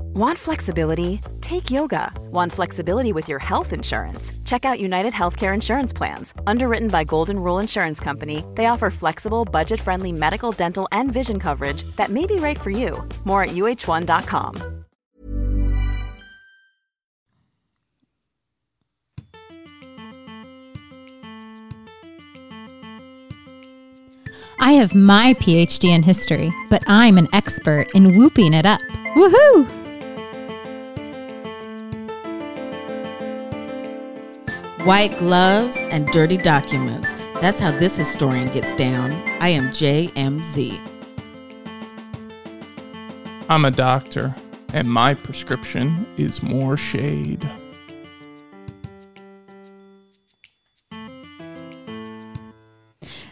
Want flexibility? Take yoga. Want flexibility with your health insurance? Check out United Healthcare Insurance Plans. Underwritten by Golden Rule Insurance Company, they offer flexible, budget friendly medical, dental, and vision coverage that may be right for you. More at uh1.com. I have my PhD in history, but I'm an expert in whooping it up. Woohoo! White gloves and dirty documents. That's how this historian gets down. I am JMZ. I'm a doctor, and my prescription is more shade.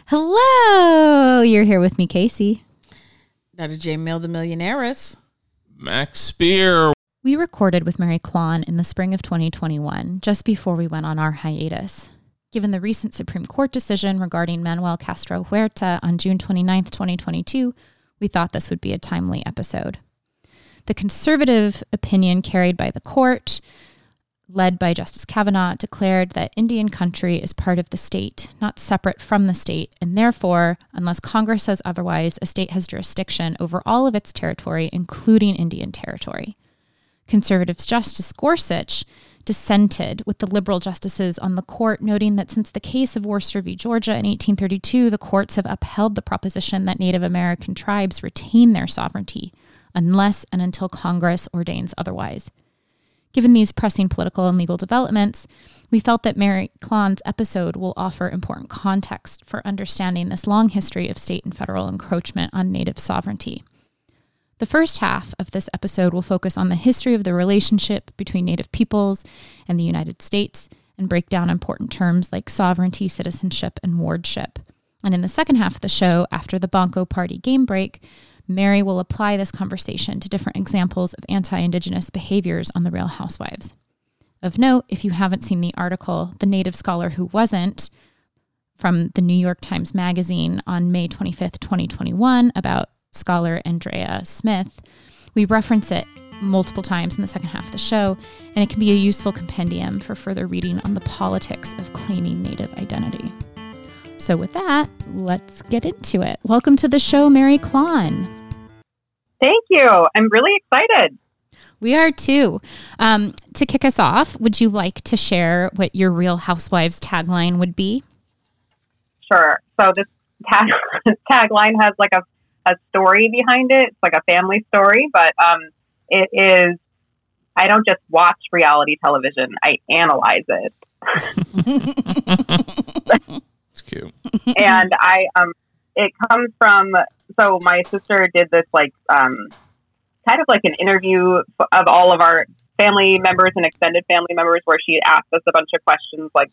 Hello! You're here with me, Casey. Dr. J. Mill, the millionaireess. Max Spear. We recorded with Mary Klann in the spring of 2021, just before we went on our hiatus. Given the recent Supreme Court decision regarding Manuel Castro Huerta on June 29, 2022, we thought this would be a timely episode. The conservative opinion carried by the court led by Justice Kavanaugh, declared that Indian country is part of the state, not separate from the state, and therefore, unless Congress says otherwise, a state has jurisdiction over all of its territory, including Indian territory. Conservatives Justice Gorsuch dissented with the liberal justices on the court, noting that since the case of Worcester v. Georgia in 1832, the courts have upheld the proposition that Native American tribes retain their sovereignty unless and until Congress ordains otherwise. Given these pressing political and legal developments, we felt that Mary Klann's episode will offer important context for understanding this long history of state and federal encroachment on Native sovereignty. The first half of this episode will focus on the history of the relationship between Native peoples and the United States and break down important terms like sovereignty, citizenship, and wardship. And in the second half of the show, after the Bunco Party game break, Mary will apply this conversation to different examples of anti Indigenous behaviors on the Real Housewives. Of note, if you haven't seen the article, The Native Scholar Who Wasn't, from the New York Times Magazine on May 25th, 2021, about scholar Andrea Smith, we reference it multiple times in the second half of the show, and it can be a useful compendium for further reading on the politics of claiming Native identity. So, with that, let's get into it. Welcome to the show, Mary Klann. Thank you. I'm really excited. We are too. Um, to kick us off, would you like to share what your Real Housewives tagline would be? Sure. So, this tag- tagline has like a, a story behind it. It's like a family story, but um, it is I don't just watch reality television, I analyze it. It's cute. and I um it comes from so my sister did this like um kind of like an interview of all of our family members and extended family members where she asked us a bunch of questions like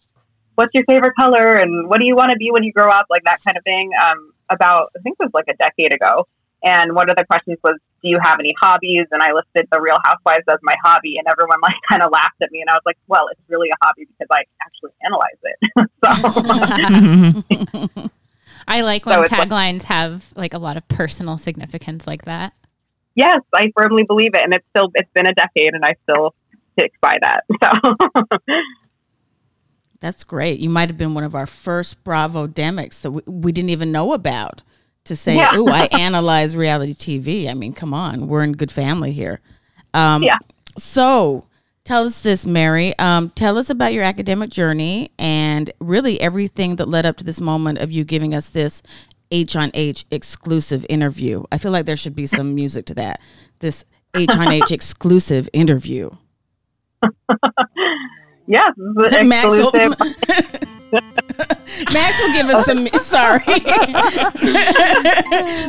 what's your favorite color and what do you want to be when you grow up like that kind of thing um about I think it was like a decade ago and one of the questions was do you have any hobbies and I listed the Real Housewives as my hobby and everyone like kind of laughed at me and I was like well it's really a hobby because I actually analyze it so I like when So it's like- taglines have like a lot of personal significance like that. yes, I firmly believe it, and it's still it's been a decade, and I still stick by that. So That's great. You might have been one of our first Bravo demics that we, we didn't even know about to say, Yeah. oh, I analyze reality TV. I mean, come on, we're in good family here. Um, Yeah. So tell us this, Mary. Um, tell us about your academic journey and really everything that led up to this moment of you giving us this H on H exclusive interview. I feel like there should be some music to that. This H on H exclusive interview. yes, this is Maxwell. exclusive. Max will give us some. Sorry,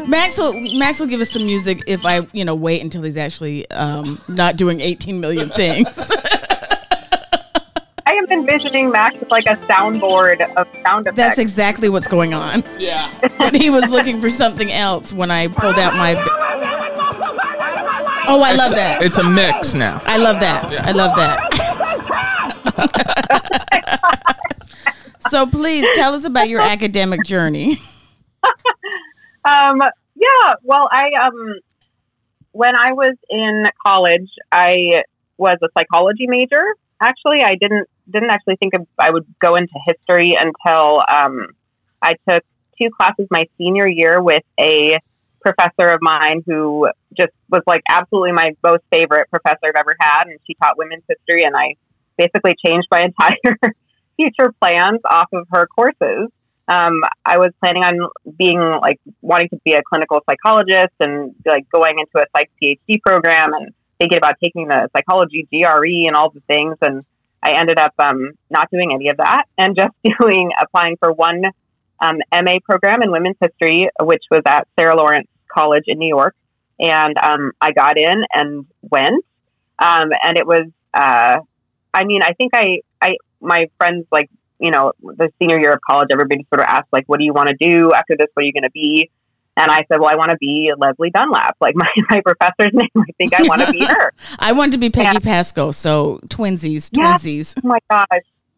Max will Max will give us some music if I you know wait until he's actually um, not doing 18 million things. I am envisioning Max with like a soundboard of sound effects. That's exactly what's going on. Yeah. But he was looking for something else when I pulled out my. Oh, I love that. It's a mix now. I love that. I love that. So please tell us about your academic journey. Um, yeah, well, I um, when I was in college, I was a psychology major. Actually, I didn't didn't actually think of, I would go into history until um, I took two classes my senior year with a professor of mine who just was like absolutely my most favorite professor I've ever had, and she taught women's history, and I basically changed my entire future plans off of her courses. Um, I was planning on being like wanting to be a clinical psychologist and like going into a psych PhD program and thinking about taking the psychology GRE and all the things. And I ended up um, not doing any of that and just doing applying for one um, MA program in women's history, which was at Sarah Lawrence College in New York. And um, I got in and went. Um, and it was, uh, I mean, I think I, I, my friends, like, you know, the senior year of college, everybody sort of asked, like, what do you want to do after this? What are you going to be? And I said, well, I want to be Leslie Dunlap, like my, my professor's name. I think I want to be her. I wanted to be Peggy Yeah. Pascoe, so twinsies, Yeah. twinsies. Oh my gosh.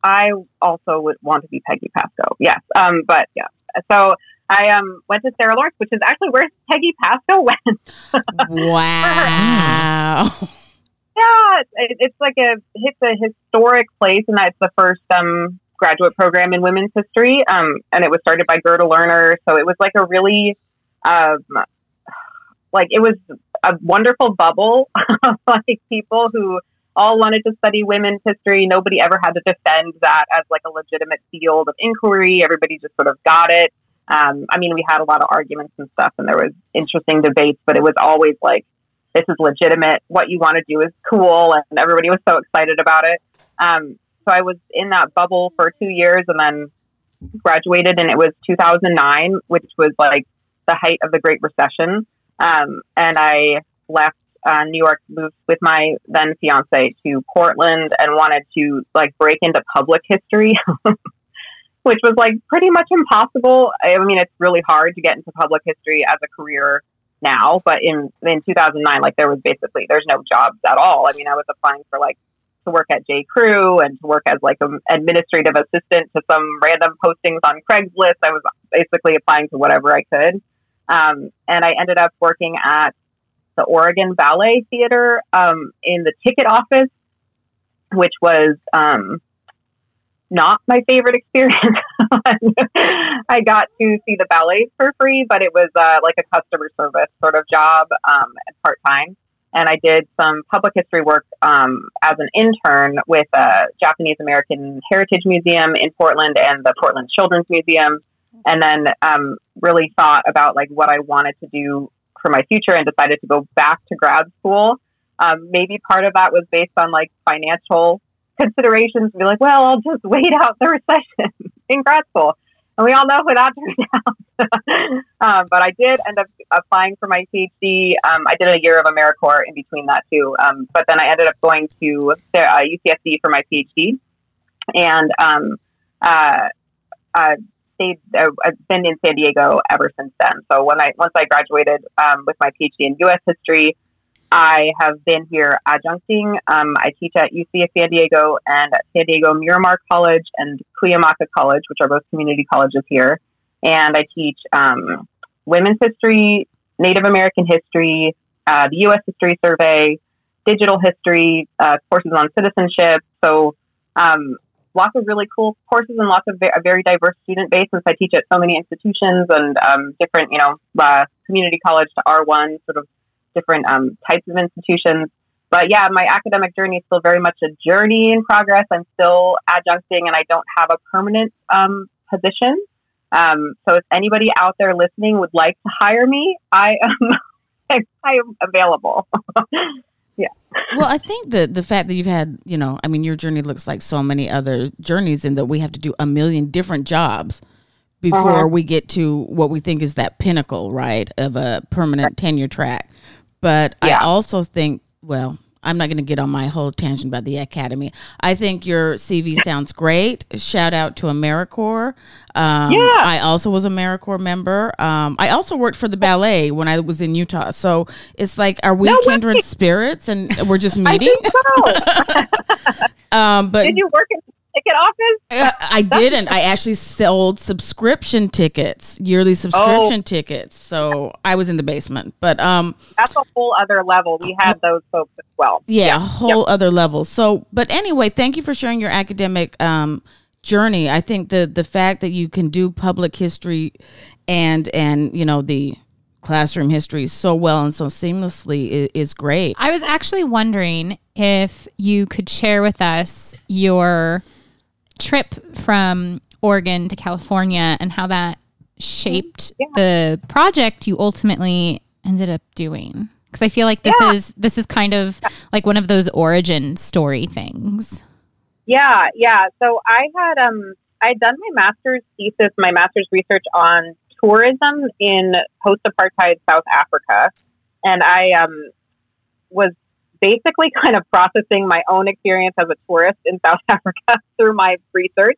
I also would want to be Peggy Pascoe. Yes. Um, but yeah. So I um went to Sarah Lawrence, which is actually where Peggy Pascoe went. Wow. Yeah, it, it's like a it's a historic place, and that's the first um graduate program in women's history. Um, and it was started by Gerda Lerner, so it was like a really um like it was a wonderful bubble of like people who all wanted to study women's history. Nobody ever had to defend that as like a legitimate field of inquiry. Everybody just sort of got it. Um, I mean, we had a lot of arguments and stuff, and there was interesting debates, but it was always like, this is legitimate. What you want to do is cool, and everybody was so excited about it. Um, so I was in that bubble for two years, and then graduated, and it was 2009, which was like the height of the Great Recession. Um, and I left uh, New York, moved with my then fiance to Portland, and wanted to like break into public history. Which was like pretty much impossible. I mean, it's really hard to get into public history as a career now, but in in 2009, like there was basically there's no jobs at all. I mean, I was applying for like to work at J Crew and to work as like an administrative assistant to some random postings on Craigslist. I was basically applying to whatever I could, um, and I ended up working at the Oregon Ballet Theater um, in the ticket office, which was um, not my favorite experience. I got to see the ballets for free, but it was uh, like a customer service sort of job um, part time. And I did some public history work um, as an intern with a Japanese American Heritage Museum in Portland and the Portland Children's Museum. And then um, really thought about like what I wanted to do for my future and decided to go back to grad school. Um, maybe part of that was based on like financial considerations. and Be like, well, I'll just wait out the recession in grad school. And we all know how that turned out. um, but I did end up applying for my PhD. Um, I did a year of AmeriCorps in between that too. Um, but then I ended up going to uh, UCSD for my PhD. And um, uh, stayed, uh, I've been in San Diego ever since then. So when I once I graduated um, with my PhD in U.S. history, I have been here adjuncting. Um, I teach at UC of San Diego and at San Diego Miramar College and Cuyamaca College, which are both community colleges here. And I teach um, women's history, Native American history, uh, the U.S. History Survey, digital history, uh, courses on citizenship. So um, lots of really cool courses and lots of a very diverse student base since I teach at so many institutions and um, different, you know, uh, community college to R1 sort of different um, types of institutions. But yeah, my academic journey is still very much a journey in progress. I'm still adjuncting and I don't have a permanent um, position. Um, so if anybody out there listening would like to hire me, I am I am available. Yeah. Well, I think the the fact that you've had, you know, I mean, your journey looks like so many other journeys, in that we have to do a million different jobs before Uh-huh. we get to what we think is that pinnacle, right, of a permanent tenure track. But I also think, well, I'm not going to get on my whole tangent about the academy. I think your CV sounds great. Shout out to AmeriCorps. Um, Yeah. I also was a AmeriCorps member. Um, I also worked for the ballet when I was in Utah. So it's like, are we No kindred spirits and we're just meeting? so. um, but Did you work in the ticket office? uh, I didn't. I actually sold subscription tickets, yearly subscription tickets. So I was in the basement. But um, That's a whole other level. We had those folks as well. yeah, a whole other level. So, but anyway, thank you for sharing your academic um, journey. I think the the fact that you can do public history and and you know the classroom history so well and so seamlessly is, is great. I was actually wondering if you could share with us your trip from Oregon to California and how that shaped the project you ultimately ended up doing. Because I feel like this Yeah. is this is kind of like one of those origin story things. Yeah, yeah. So I had um I had done my master's thesis, my master's research on tourism in post apartheid South Africa. And I um was basically kind of processing my own experience as a tourist in South Africa through my research.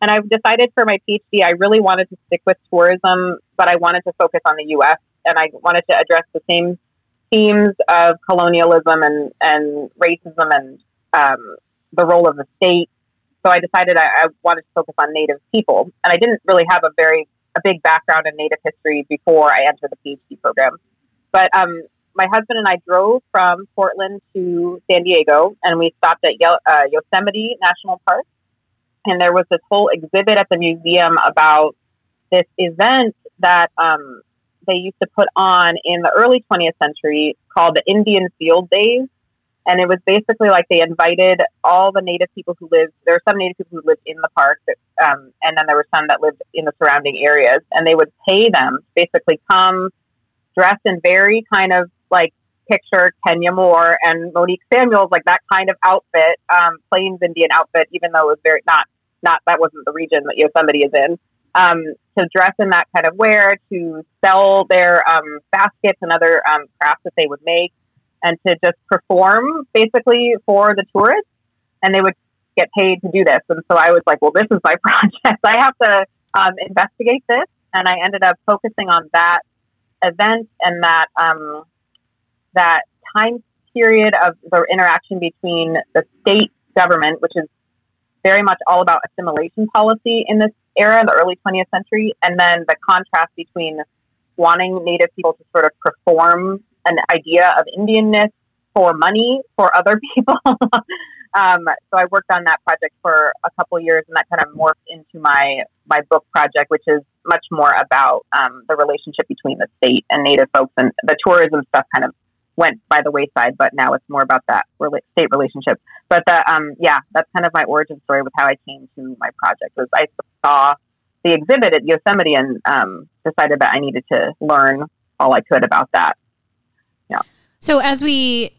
And I've decided for my PhD I really wanted to stick with tourism, but I wanted to focus on the US and I wanted to address the same themes of colonialism and, and racism and um, the role of the state. So I decided I, I wanted to focus on Native people, and I didn't really have a very a big background in Native history before I entered the PhD program. But um, my husband and I drove from Portland to San Diego, and we stopped at uh, Yosemite National Park, and there was this whole exhibit at the museum about this event that um, they used to put on in the early 20th century called the Indian Field Days. And it was basically like they invited all the native people who lived there were some native people who lived in the park um, and then there were some that lived in the surrounding areas. And they would pay them basically come dressed in very kind of like picture kenya moore and monique samuels like that kind of outfit um, plains indian outfit even though it was very not not that wasn't the region that yosemite is in um, to dress in that kind of wear to sell their um, baskets and other um, crafts that they would make and to just perform basically for the tourists and they would get paid to do this. And so i was like well this is my project. I have to um, investigate this. And i ended up focusing on that event and that um, that time period of the interaction between the state government which is very much all about assimilation policy in this era the early 20th century and then the contrast between wanting native people to sort of perform an idea of Indianness for money for other people. um, so I worked on that project for a couple years, and that kind of morphed into my my book project, which is much more about um, the relationship between the state and Native folks, and the tourism stuff kind of went by the wayside. But now it's more about that rela- state relationship. But the, um, yeah, that's kind of my origin story with how I came to my project. Was I saw the exhibit at Yosemite and um, decided that I needed to learn all I could about that. Yeah. So as we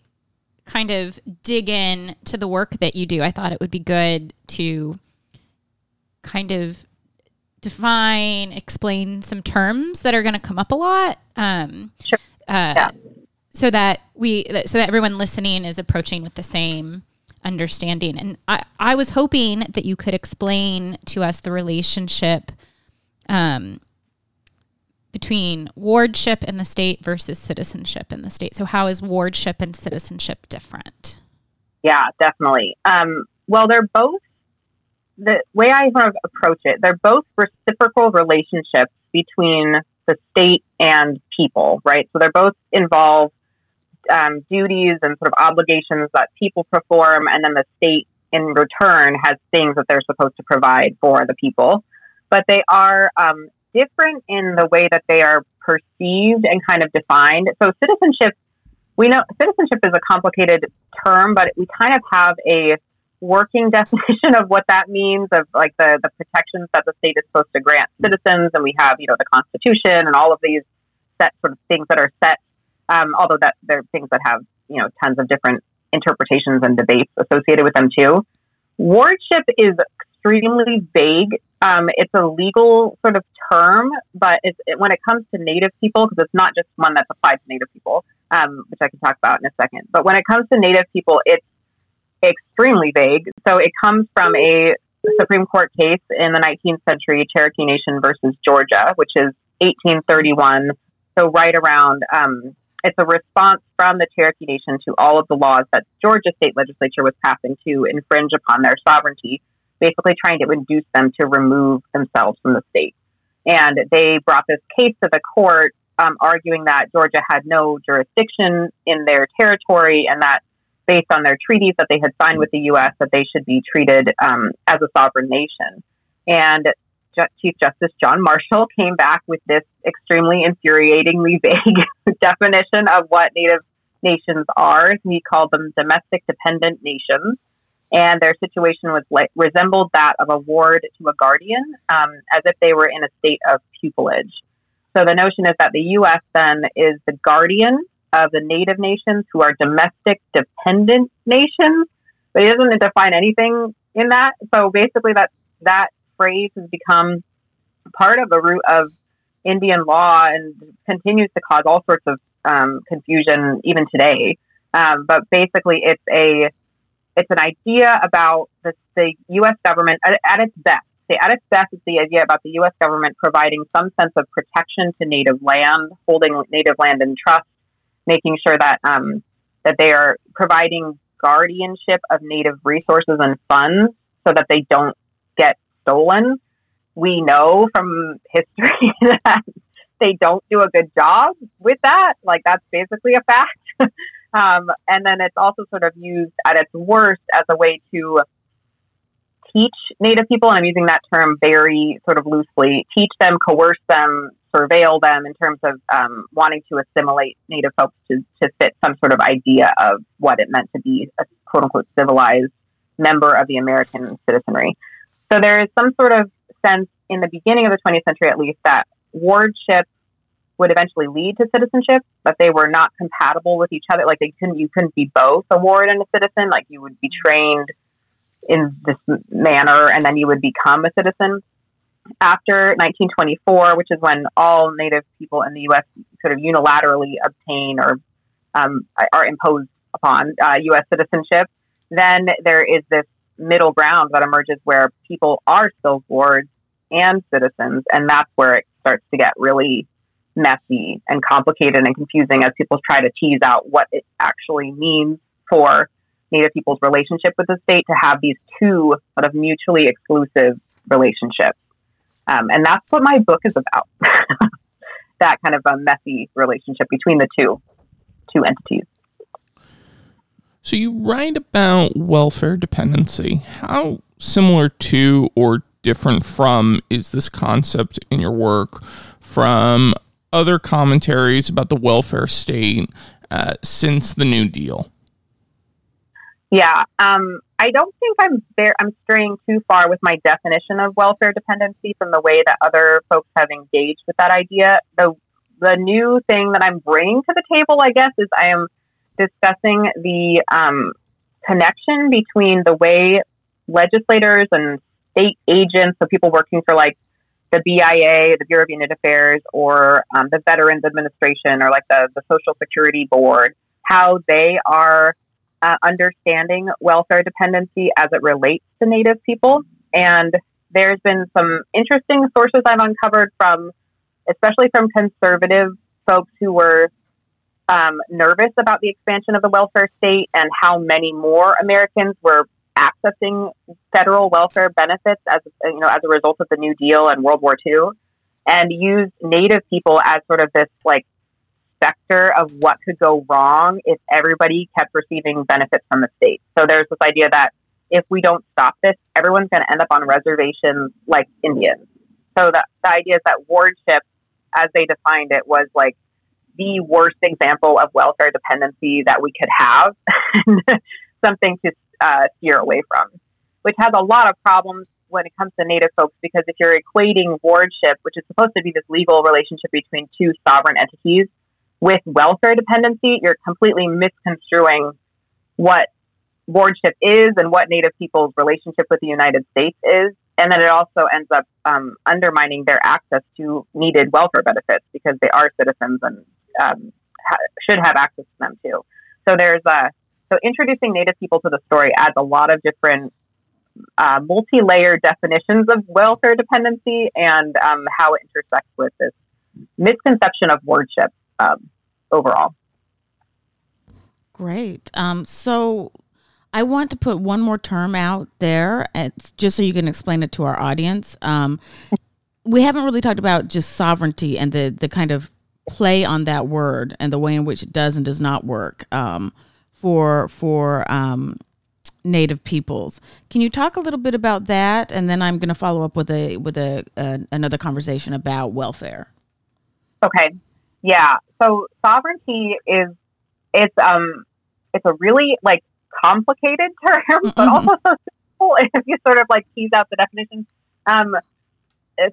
kind of dig in to the work that you do, I thought it would be good to kind of define, explain some terms that are going to come up a lot. Um, Sure. uh, Yeah. So that we, so that everyone listening is approaching with the same understanding. And I, I was hoping that you could explain to us the relationship um, between wardship in the state versus citizenship in the state. So, how is wardship and citizenship different? Yeah, definitely. Um, well, they're both the way I sort of approach it. They're both reciprocal relationships between the state and people, right? So they're both involve um, duties and sort of obligations that people perform, and then the state in return has things that they're supposed to provide for the people. But they are um, different in the way that they are perceived and kind of defined. So citizenship we know citizenship is a complicated term, but we kind of have a working definition of what that means of like the, the protections that the state is supposed to grant citizens. And we have, you know, the constitution and all of these set sort of things that are set. Um, although that there are things that have, you know, tons of different interpretations and debates associated with them too. Wardship is extremely vague. Um, it's a legal sort of term, but it, when it comes to Native people, because it's not just one that's applied to Native people, um, which I can talk about in a second. But when it comes to Native people, it's extremely vague. So it comes from a Supreme Court case in the 19th century, Cherokee Nation versus Georgia, which is 1831. So right around, um, it's a response from the Cherokee Nation to all of the laws that Georgia state legislature was passing to infringe upon their sovereignty, basically trying to induce them to remove themselves from the state. And they brought this case to the court, um, arguing that Georgia had no jurisdiction in their territory and that based on their treaties that they had signed with the U.S., that they should be treated um, as a sovereign nation. And Chief Justice John Marshall came back with this extremely infuriatingly vague definition of what Native nations are. He called them domestic dependent nations. And their situation was like, resembled that of a ward to a guardian, um, as if they were in a state of pupillage. So the notion is that the U.S. then is the guardian of the Native nations who are domestic dependent nations, but he doesn't define anything in that. So basically, that that phrase has become part of the root of Indian law and continues to cause all sorts of um, confusion even today. Um, but basically, it's a it's an idea about the, the U.S. government at, at its best. Say at its best, it's the idea about the U.S. government providing some sense of protection to native land, holding native land in trust, making sure that um, that they are providing guardianship of native resources and funds so that they don't get stolen. We know from history that they don't do a good job with that. Like that's basically a fact. um, and then it's also sort of used at its worst as a way to teach Native people, and I'm using that term very sort of loosely, teach them, coerce them, surveil them in terms of um, wanting to assimilate Native folks to, to fit some sort of idea of what it meant to be a quote unquote civilized member of the American citizenry. So there is some sort of sense in the beginning of the 20th century, at least, that wardship would eventually lead to citizenship, but they were not compatible with each other. Like they couldn't, you couldn't be both a ward and a citizen. Like you would be trained in this manner, and then you would become a citizen. After 1924, which is when all Native people in the U.S. sort of unilaterally obtain or um, are imposed upon uh, U.S. citizenship, then there is this middle ground that emerges where people are still wards and citizens, and that's where it starts to get really messy and complicated and confusing as people try to tease out what it actually means for Native people's relationship with the state to have these two sort of mutually exclusive relationships. Um, and that's what my book is about. that kind of a messy relationship between the two two entities. So you write about welfare dependency. How similar to or different from is this concept in your work from other commentaries about the welfare state uh, since the New Deal? Yeah, um, I don't think I'm there. I'm straying too far with my definition of welfare dependency from the way that other folks have engaged with that idea. The the new thing that I'm bringing to the table, I guess, is I am discussing the um, connection between the way legislators and state agents, so people working for like the BIA, the Bureau of Indian Affairs, or um, the Veterans Administration, or like the, the Social Security Board, how they are uh, understanding welfare dependency as it relates to Native people. And there's been some interesting sources I've uncovered from, especially from conservative folks who were um, nervous about the expansion of the welfare state and how many more Americans were accessing federal welfare benefits as you know as a result of the New Deal and World War II, and used Native people as sort of this like specter of what could go wrong if everybody kept receiving benefits from the state. So there's this idea that if we don't stop this, everyone's going to end up on reservations like Indians. So the, the idea is that wardship, as they defined it, was like the worst example of welfare dependency that we could have, something to uh, steer away from, which has a lot of problems when it comes to Native folks because if you're equating wardship, which is supposed to be this legal relationship between two sovereign entities, with welfare dependency, you're completely misconstruing what wardship is and what Native people's relationship with the United States is. And then it also ends up um, undermining their access to needed welfare benefits because they are citizens and um, ha- should have access to them too. So there's a so introducing Native people to the story adds a lot of different uh, multi-layered definitions of welfare dependency and um, how it intersects with this misconception of wardship um, overall. Great. Um, so I want to put one more term out there, just so you can explain it to our audience. Um, we haven't really talked about just sovereignty and the the kind of play on that word and the way in which it does and does not work um, for for um, Native peoples. Can you talk a little bit about that, and then I'm going to follow up with a with a, another conversation about welfare. Okay. Yeah. So sovereignty is it's um it's a really like complicated term, but mm-hmm. also so simple if you sort of like tease out the definition. Um,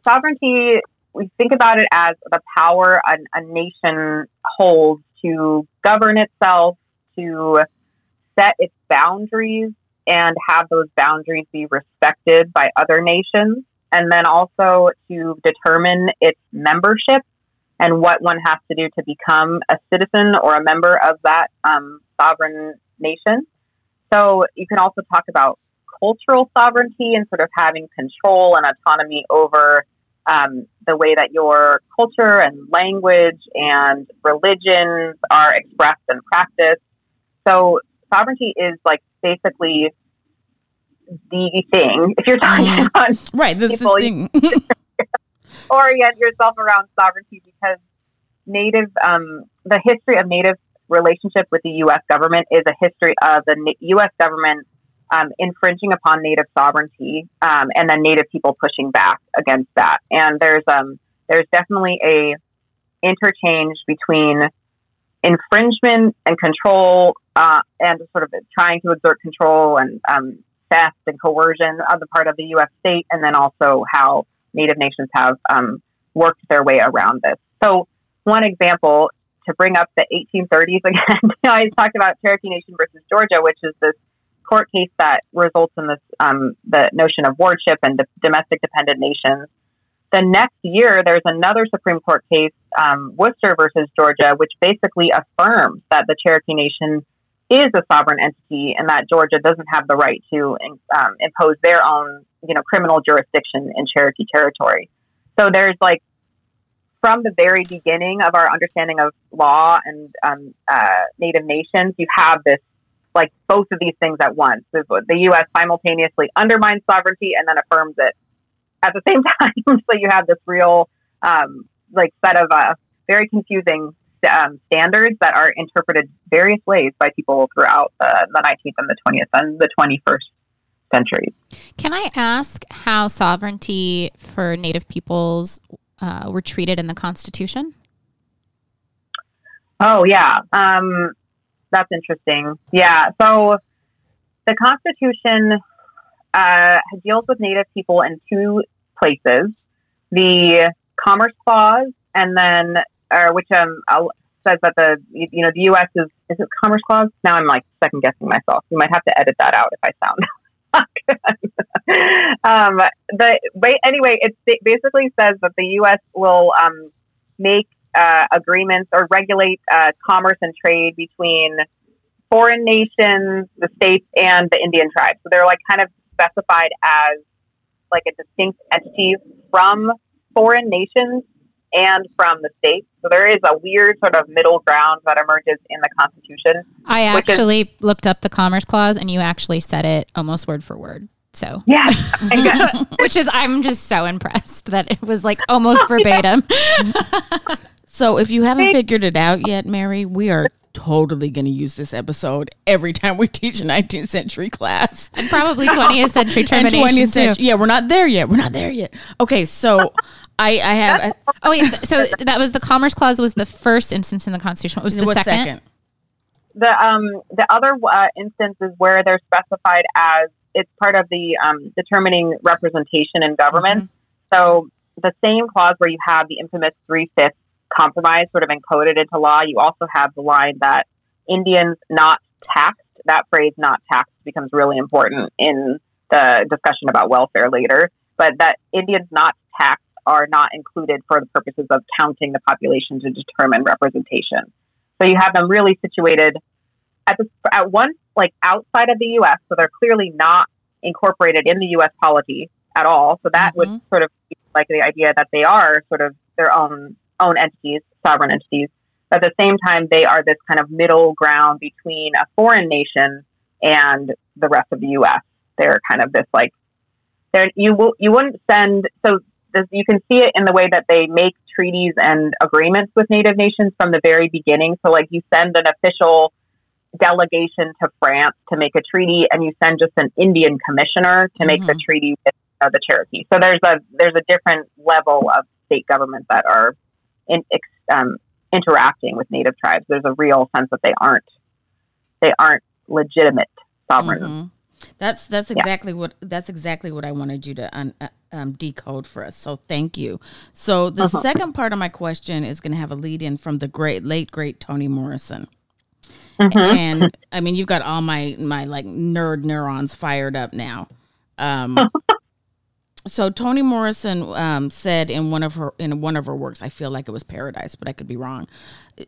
sovereignty, we think about it as the power a, a nation holds to govern itself, to set its boundaries, and have those boundaries be respected by other nations, and then also to determine its membership and what one has to do to become a citizen or a member of that um, sovereign nation. So you can also talk about cultural sovereignty and sort of having control and autonomy over um, the way that your culture and language and religions are expressed and practiced. So sovereignty is like basically the thing. If you're talking mm. about right, this people, thing. orient yourself around sovereignty because native um, the history of native relationship with the U.S. government is a history of the U.S. government um, infringing upon Native sovereignty, um, and then Native people pushing back against that. And there's um, there's definitely a interchange between infringement and control, uh, and sort of trying to exert control and um, theft and coercion on the part of the U.S. state, and then also how Native nations have um, worked their way around this. So, one example to bring up the 1830s again, I talked about Cherokee Nation versus Georgia, which is this court case that results in this um, the notion of wardship and the domestic dependent nations. The next year, there's another Supreme Court case, um, Worcester versus Georgia, which basically affirms that the Cherokee Nation is a sovereign entity and that Georgia doesn't have the right to um, impose their own, you know, criminal jurisdiction in Cherokee territory. So there's like from the very beginning of our understanding of law and um, uh, Native nations, you have this like both of these things at once. The U.S. simultaneously undermines sovereignty and then affirms it at the same time. so you have this real um, like set of uh, very confusing um, standards that are interpreted various ways by people throughout uh, the 19th and the 20th and the 21st centuries. Can I ask how sovereignty for Native peoples uh, were treated in the Constitution? Oh, yeah. Um, that's interesting. Yeah. So the Constitution uh, deals with Native people in two places the Commerce Clause, and then, uh, which um, says that the you know the U.S. is is it Commerce Clause? Now I'm like second guessing myself. You might have to edit that out if I sound um, the anyway, it basically says that the U.S. will um, make uh, agreements or regulate uh, commerce and trade between foreign nations, the states, and the Indian tribes. So they're like kind of specified as like a distinct entity from foreign nations and from the states. So there is a weird sort of middle ground that emerges in the Constitution. I actually is, looked up the Commerce Clause, and you actually said it almost word for word. So yeah, which is I'm just so impressed that it was like almost verbatim. so if you haven't figured it out yet, Mary, we are totally going to use this episode every time we teach a 19th century class and probably 20th century termination 20th century. Yeah, we're not there yet. We're not there yet. Okay, so I, I have. A, oh wait, so that was the Commerce Clause was the first instance in the Constitution. What was the second? second? The um the other uh, instances where they're specified as it's part of the um, determining representation in government. Mm-hmm. So the same clause where you have the infamous three fifths compromise sort of encoded into law, you also have the line that Indians not taxed that phrase "not taxed" becomes really important in the discussion about welfare later. But that Indians not taxed are not included for the purposes of counting the population to determine representation. So you have them really situated at the at one like outside of the U.S. So they're clearly not incorporated in the U.S. polity at all. So that mm-hmm. would sort of like the idea that they are sort of their own own entities, sovereign entities. But at the same time, they are this kind of middle ground between a foreign nation and the rest of the U.S. They're kind of this like, they you will you wouldn't send so this, you can see it in the way that they make treaties and agreements with Native nations from the very beginning. So like you send an official delegation to France to make a treaty, and you send just an Indian commissioner to make mm-hmm. the treaty with uh, the Cherokee. So there's a there's a different level of state government that are in, um, interacting with Native tribes. There's a real sense that they aren't they aren't legitimate sovereign. Mm-hmm. That's that's exactly yeah. what that's exactly what I wanted you to un, uh, um, decode for us. So thank you. So the uh-huh. second part of my question is going to have a lead in from the great late great Toni Morrison. Mm-hmm. And I mean, you've got all my my like nerd neurons fired up now. Um, so Toni Morrison um, said in one of her in one of her works, I feel like it was Paradise, but I could be wrong.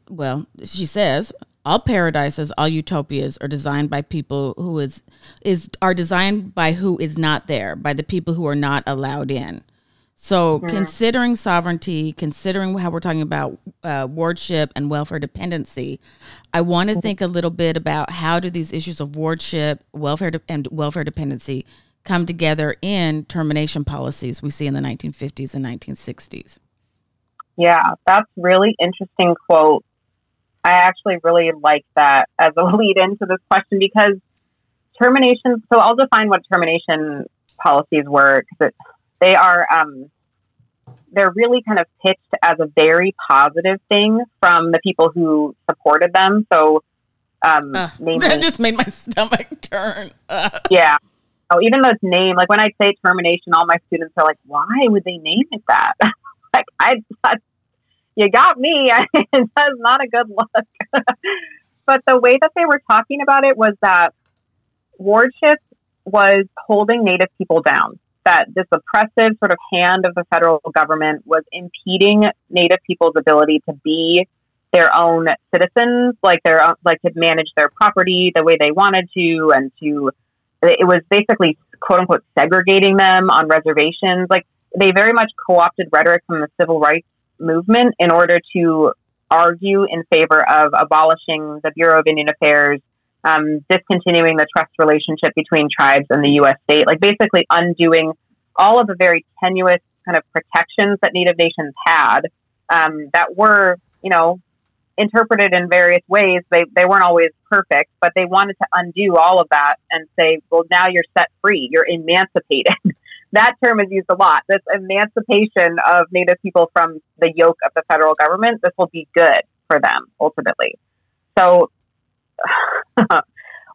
Well, she says all paradises, all utopias are designed by people who is is are designed by who is not there, by the people who are not allowed in. So, mm-hmm. considering sovereignty, considering how we're talking about uh, wardship and welfare dependency, I want to think a little bit about how do these issues of wardship, welfare, de- and welfare dependency come together in termination policies we see in the 1950s and 1960s. Yeah, that's really interesting quote. I actually really like that as a lead into this question because termination. So I'll define what termination policies were because they are um, they're really kind of pitched as a very positive thing from the people who supported them. So um, uh, namely, that just made my stomach turn. yeah, oh, even though it's named, like when I say termination, all my students are like, why would they name it that? like, I, you got me. That's not a good look. but the way that they were talking about it was that wardship was holding Native people down. That this oppressive sort of hand of the federal government was impeding Native people's ability to be their own citizens, like their like to manage their property the way they wanted to, and to it was basically quote unquote segregating them on reservations. Like they very much co opted rhetoric from the civil rights movement in order to argue in favor of abolishing the Bureau of Indian Affairs, um, discontinuing the trust relationship between tribes and the U.S. state, like basically undoing all of the very tenuous kind of protections that Native nations had um, that were, you know, interpreted in various ways. They, they weren't always perfect, but they wanted to undo all of that and say, well, now you're set free, you're emancipated. that term is used a lot. This emancipation of Native people from the yoke of the federal government, this will be good for them ultimately. So,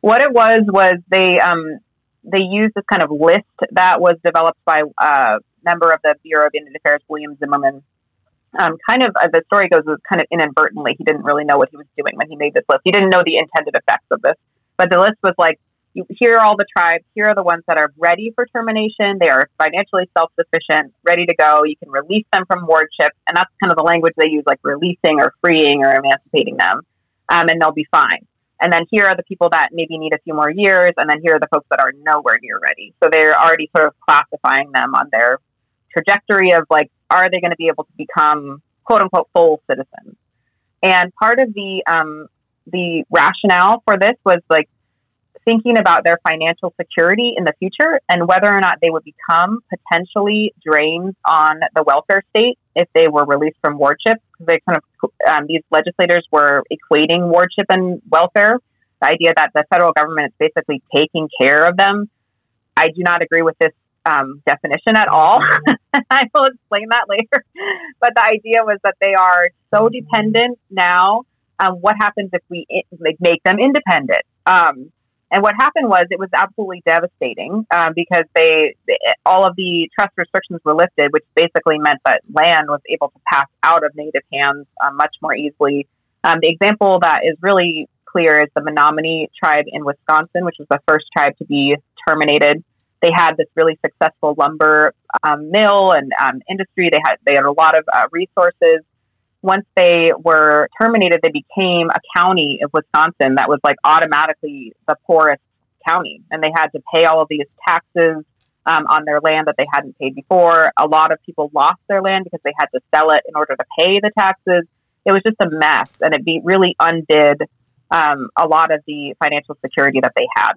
what it was was they um, they used this kind of list that was developed by a uh, member of the Bureau of Indian Affairs, William Zimmerman, um, kind of uh, the story goes was kind of inadvertently. He didn't really know what he was doing when he made this list. He didn't know the intended effects of this, but the list was like, here are all the tribes. Here are the ones that are ready for termination. They are financially self sufficient, ready to go. You can release them from wardship, and that's kind of the language they use, like releasing or freeing or emancipating them, um, and they'll be fine. And then here are the people that maybe need a few more years, and then here are the folks that are nowhere near ready. So they're already sort of classifying them on their trajectory of like, are they going to be able to become quote unquote full citizens? And part of the um, the rationale for this was like thinking about their financial security in the future and whether or not they would become potentially drains on the welfare state if they were released from wardship. They kind of um, these legislators were equating wardship and welfare. The idea that the federal government is basically taking care of them. I do not agree with this um, definition at all. I will explain that later. But the idea was that they are so dependent now. Um, what happens if we like, make them independent? Um, and what happened was it was absolutely devastating um, because they, they, all of the trust restrictions were lifted, which basically meant that land was able to pass out of native hands uh, much more easily. Um, the example that is really clear is the Menominee tribe in Wisconsin, which was the first tribe to be terminated. They had this really successful lumber um, mill and um, industry. They had they had a lot of uh, resources. Once they were terminated, they became a county of Wisconsin that was like automatically the poorest county, and they had to pay all of these taxes um, on their land that they hadn't paid before. A lot of people lost their land because they had to sell it in order to pay the taxes. It was just a mess, and it be really undid um, a lot of the financial security that they had.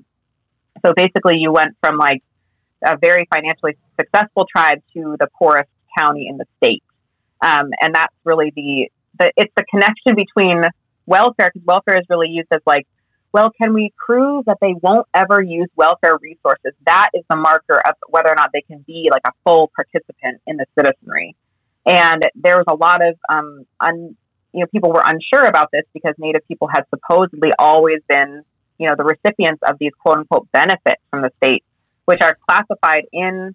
So basically, you went from like a very financially successful tribe to the poorest county in the state, um, and that's really the, the it's the connection between welfare because welfare is really used as like well, can we prove that they won't ever use welfare resources? That is the marker of whether or not they can be like a full participant in the citizenry. And there was a lot of, um, un, you know, people were unsure about this because Native people had supposedly always been, you know, the recipients of these quote unquote benefits from the state, which are classified in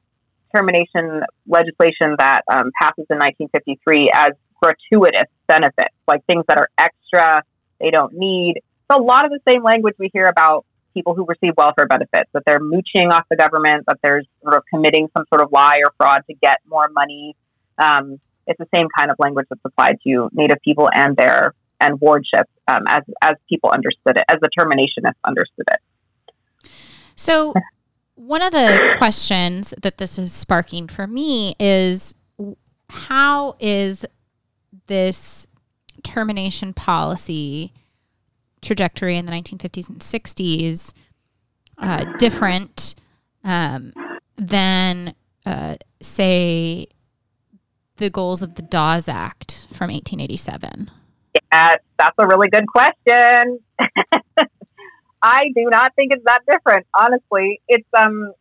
termination legislation that um, passes in 1953 as gratuitous benefits, like things that are extra, they don't need It's a lot of the same language we hear about people who receive welfare benefits, that they're mooching off the government, that they're sort of committing some sort of lie or fraud to get more money. Um, it's the same kind of language that's applied to Native people and their and wardship um, as as people understood it, as the terminationists understood it. So, one of the questions that this is sparking for me is how is this termination policy trajectory in the 1950s and 60s uh, different um, than, uh, say, the goals of the Dawes Act from 1887? Yeah, that's a really good question. I do not think it's that different. Honestly, it's um,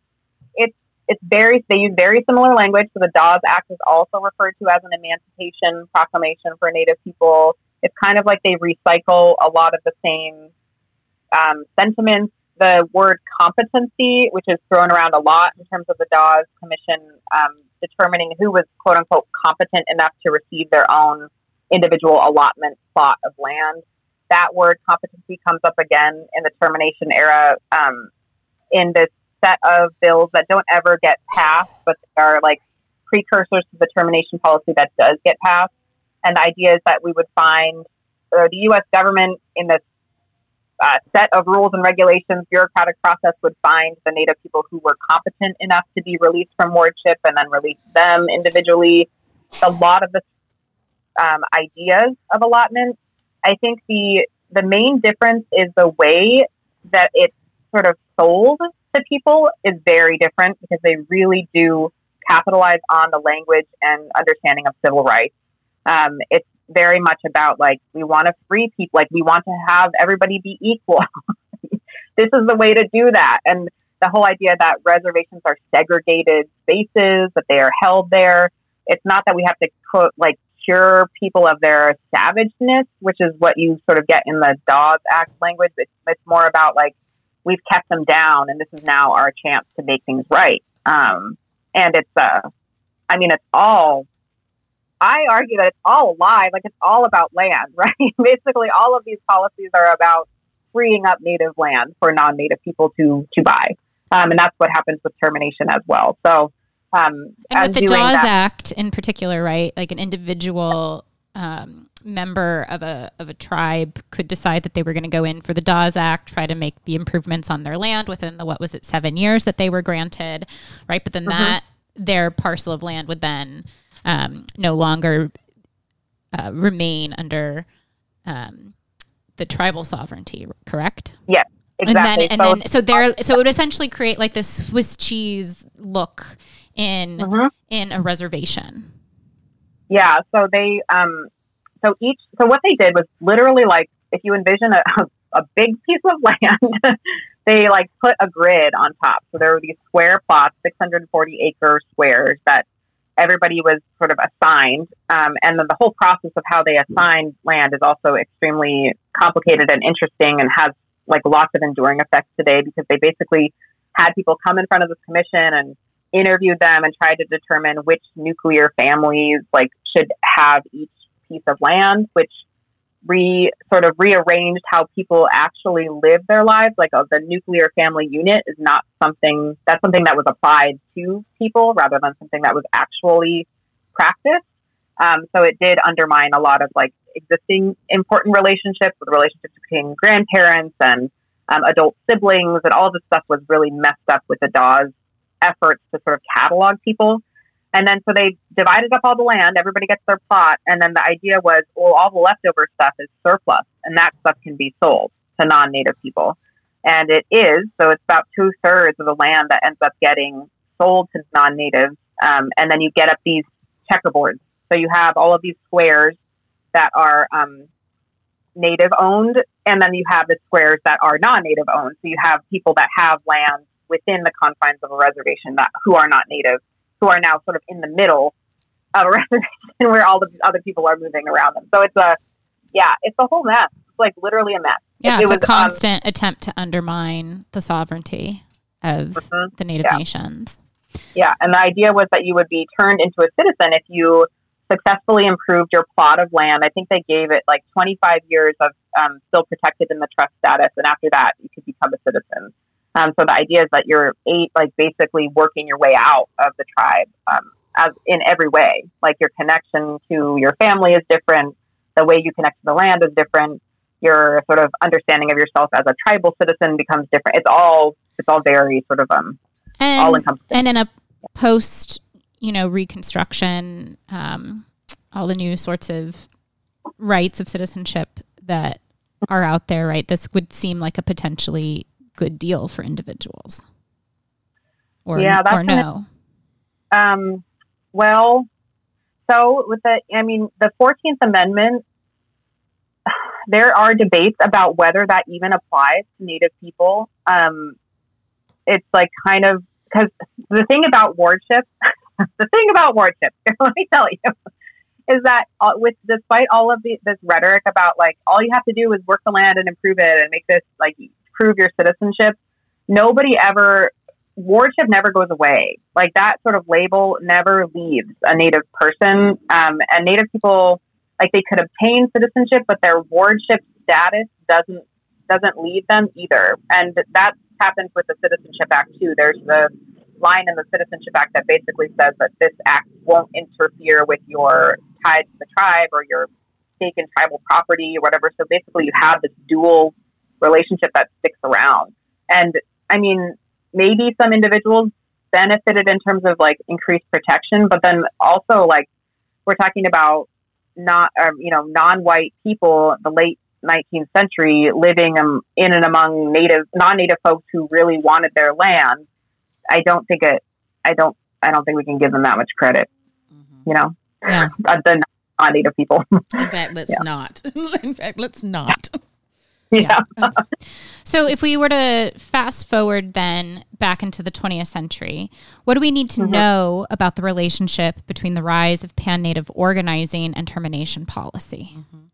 it's it's very they use very similar language. So the Dawes Act is also referred to as an Emancipation Proclamation for Native people it's kind of like they recycle a lot of the same um, sentiments. The word competency, which is thrown around a lot in terms of the Dawes Commission um, determining who was quote unquote competent enough to receive their own individual allotment plot of land. That word competency comes up again in the termination era um, in this set of bills that don't ever get passed, but are like precursors to the termination policy that does get passed. And the idea is that we would find uh, the U.S. government in this uh, set of rules and regulations, bureaucratic process would find the Native people who were competent enough to be released from wardship and then release them individually. A lot of the um, ideas of allotment. I think the the main difference is the way that it's sort of sold to people is very different because they really do capitalize on the language and understanding of civil rights um, it's very much about like we want to free people, like we want to have everybody be equal. this is the way to do that, and the whole idea that reservations are segregated spaces, that they are held there. It's not that we have to quote like cure people of their savageness, which is what you sort of get in the Dawes Act language. It's, it's more about like we've kept them down, and this is now our chance to make things right. Um, and it's, uh, I mean, it's all I argue that it's all alive, like it's all about land, right? Basically, all of these policies are about freeing up native land for non-native people to to buy, um, and that's what happens with termination as well. So, um, and with the Dawes that, Act in particular, right? Like an individual um, member of a of a tribe could decide that they were going to go in for the Dawes Act, try to make the improvements on their land within the what was it seven years that they were granted, right? But then mm-hmm. that their parcel of land would then um, no longer uh, remain under um, the tribal sovereignty, correct? Yes, exactly. And then, and so, then, so there, so it would essentially create like this Swiss cheese look in mm-hmm. in a reservation. Yeah. So they, um, so each, so what they did was literally like if you envision a, a big piece of land. they like put a grid on top. So there were these square plots, 640 acre squares that everybody was sort of assigned. Um, and then the whole process of how they assign land is also extremely complicated and interesting and has like lots of enduring effects today because they basically had people come in front of this commission and interviewed them and tried to determine which nuclear families like should have each piece of land, which re sort of rearranged how people actually live their lives. Like uh, the nuclear family unit is not something that's something that was applied to people rather than something that was actually practiced. Um, so it did undermine a lot of like existing important relationships, the relationships between grandparents and um, adult siblings, and all this stuff was really messed up with the Dawes efforts to sort of catalog people. And then so they divided up all the land, everybody gets their plot, and then the idea was, well, all the leftover stuff is surplus, and that stuff can be sold to non native people. And it is, so it's about two thirds of the land that ends up getting sold to non natives. Um, and then you get up these checkerboards. So you have all of these squares that are um, native owned, and then you have the squares that are non native owned. So you have people that have land within the confines of a reservation that who are not native who are now sort of in the middle of a reservation where all the other people are moving around them. So it's a, yeah, it's a whole mess. It's like literally a mess. Yeah, it, it's it was, a um, constant um, attempt to undermine the sovereignty of mm-hmm, the Native yeah. nations. Yeah, and the idea was that you would be turned into a citizen if you successfully improved your plot of land. I think they gave it like 25 years of um, still protected in the trust status, and after that, you could become a citizen. Um, so the idea is that you're eight, like basically working your way out of the tribe um, as in every way. Like your connection to your family is different. The way you connect to the land is different. Your sort of understanding of yourself as a tribal citizen becomes different. It's all it's all very sort of um all encompassing. And in a post, you know, reconstruction, um, all the new sorts of rights of citizenship that are out there, right? This would seem like a potentially good deal for individuals? Or, yeah, that's or no? um, well, so with the, I mean, the 14th Amendment, there are debates about whether that even applies to Native people. Um, it's like kind of, because the thing about wardship, the thing about wardship, let me tell you, is that uh, with despite all of the, this rhetoric about like all you have to do is work the land and improve it and make this like prove your citizenship, nobody ever wardship never goes away. Like that sort of label never leaves a native person. Um, and native people, like they could obtain citizenship, but their wardship status doesn't doesn't leave them either. And that happens with the Citizenship Act too. There's the line in the Citizenship Act that basically says that this act won't interfere with your ties to the tribe or your stake in tribal property or whatever. So basically, you have this dual relationship that sticks around. And I mean, maybe some individuals benefited in terms of like increased protection, but then also like we're talking about not, um, you know, non-white people, the late 19th century, living um, in and among native, non-native folks who really wanted their land. I don't think it. I don't. I don't think we can give them that much credit. Mm-hmm. You know, yeah. the non-native people. In fact, let's yeah. not. in fact, let's not. Yeah. so if we were to fast forward then back into the 20th century, what do we need to mm-hmm. know about the relationship between the rise of pan native organizing and termination policy? Mm-hmm.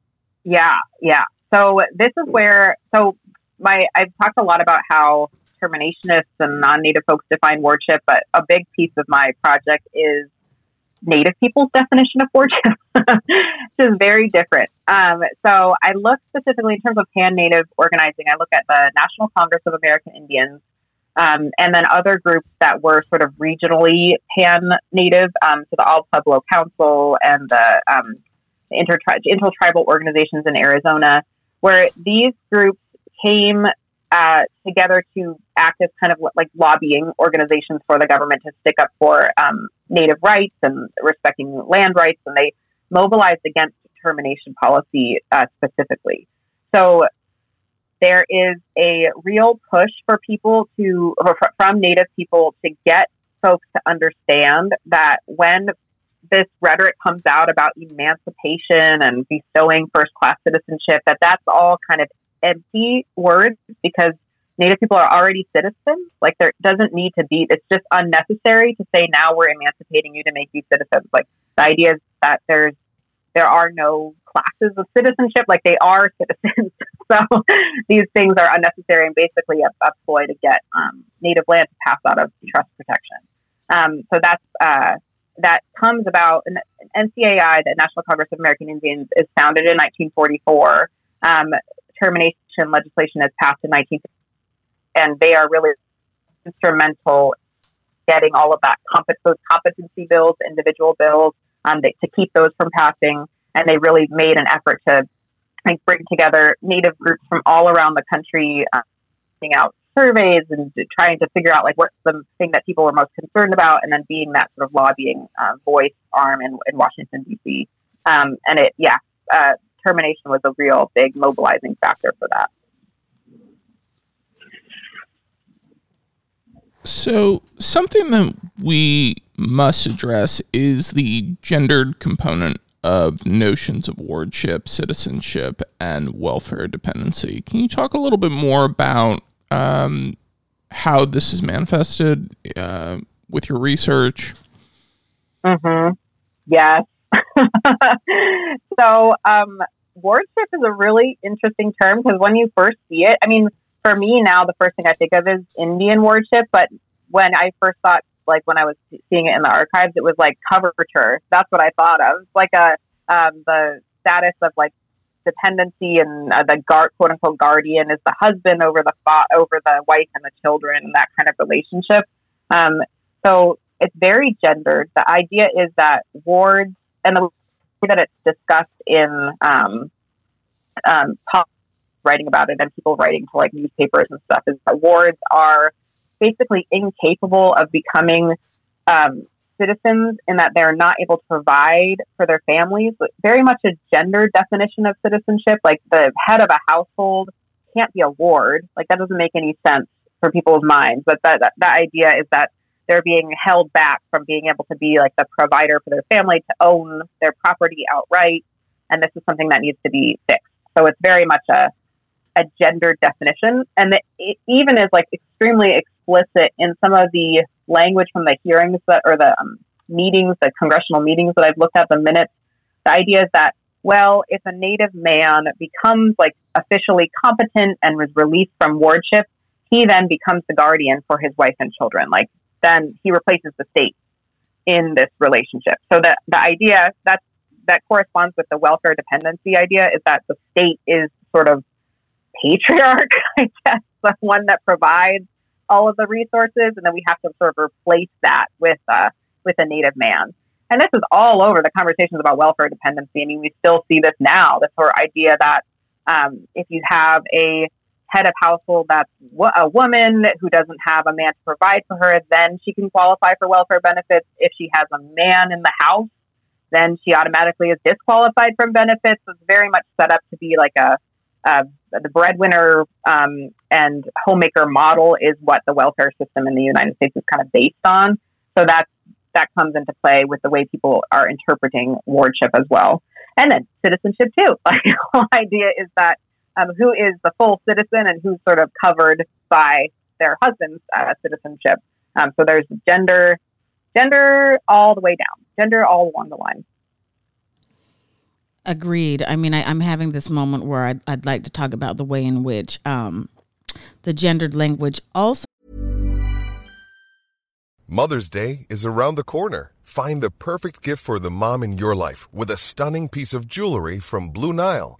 Yeah, yeah. So this is where so my I've talked a lot about how terminationists and non-native folks define wardship, but a big piece of my project is Native people's definition of wardship, which is very different. Um, so I look specifically in terms of pan Native organizing. I look at the National Congress of American Indians, um, and then other groups that were sort of regionally pan Native, um, so the All Pueblo Council and the um, intertribal organizations in Arizona, where these groups came uh, together to act as kind of like lobbying organizations for the government to stick up for um, native rights and respecting land rights, and they mobilized against termination policy uh, specifically. So there is a real push for people to, from Native people, to get folks to understand that when this rhetoric comes out about emancipation and bestowing first class citizenship, that that's all kind of empty words because Native people are already citizens. Like there doesn't need to be. It's just unnecessary to say now we're emancipating you to make you citizens. Like the idea is that there's there are no classes of citizenship. Like they are citizens. so these things are unnecessary and basically a, a ploy to get um, native land to pass out of trust protection. Um, so that's uh, that comes about. And NCAI, the National Congress of American Indians, is founded in 1944. Um, termination legislation is passed in 1950, and they are really instrumental getting all of that those competency bills, individual bills, um, to keep those from passing. And they really made an effort to like, bring together Native groups from all around the country, uh, out surveys and trying to figure out like what's the thing that people were most concerned about, and then being that sort of lobbying uh, voice arm in, in Washington D.C. Um, and it, yeah, uh, termination was a real big mobilizing factor for that. So, something that we must address is the gendered component of notions of wardship, citizenship, and welfare dependency. Can you talk a little bit more about um, how this is manifested uh, with your research? Mm-hmm. Yes. so, um, wardship is a really interesting term because when you first see it, I mean, for me now, the first thing I think of is Indian wardship. But when I first thought, like when I was seeing it in the archives, it was like coverture. That's what I thought of, like a um, the status of like dependency and uh, the guard, quote unquote guardian is the husband over the fa- over the wife and the children and that kind of relationship. Um, so it's very gendered. The idea is that wards and the way that it's discussed in um, um, writing about it and people writing to like newspapers and stuff is that wards are basically incapable of becoming um, citizens in that they're not able to provide for their families. Very much a gender definition of citizenship. Like the head of a household can't be a ward. Like that doesn't make any sense for people's minds. But that, that, that idea is that they're being held back from being able to be like the provider for their family, to own their property outright. And this is something that needs to be fixed. So it's very much a a gender definition, and it even is like extremely explicit in some of the language from the hearings that or the um, meetings, the congressional meetings that I've looked at, the minutes. The idea is that well, if a Native man becomes like officially competent and was released from wardship, he then becomes the guardian for his wife and children. Like then he replaces the state in this relationship. So the the idea that that corresponds with the welfare dependency idea is that the state is sort of patriarch, I guess, the one that provides all of the resources, and then we have to sort of replace that with uh, with a native man. And this is all over the conversations about welfare dependency. I mean, we still see this now. This sort of idea that um, if you have a head of household that's a woman who doesn't have a man to provide for her, then she can qualify for welfare benefits. If she has a man in the house, then she automatically is disqualified from benefits. It's very much set up to be like a uh, the breadwinner um, and homemaker model is what the welfare system in the United States is kind of based on. So that that comes into play with the way people are interpreting wardship as well, and then citizenship too. Like the whole idea is that um, who is the full citizen and who's sort of covered by their husband's uh, citizenship. Um, so there's gender, gender all the way down, gender all along the line. Agreed. I mean, I, am having this moment where I'd, I'd, like to talk about the way in which um, the gendered language also. Mother's Day is around the corner. Find the perfect gift for the mom in your life with a stunning piece of jewelry from Blue Nile.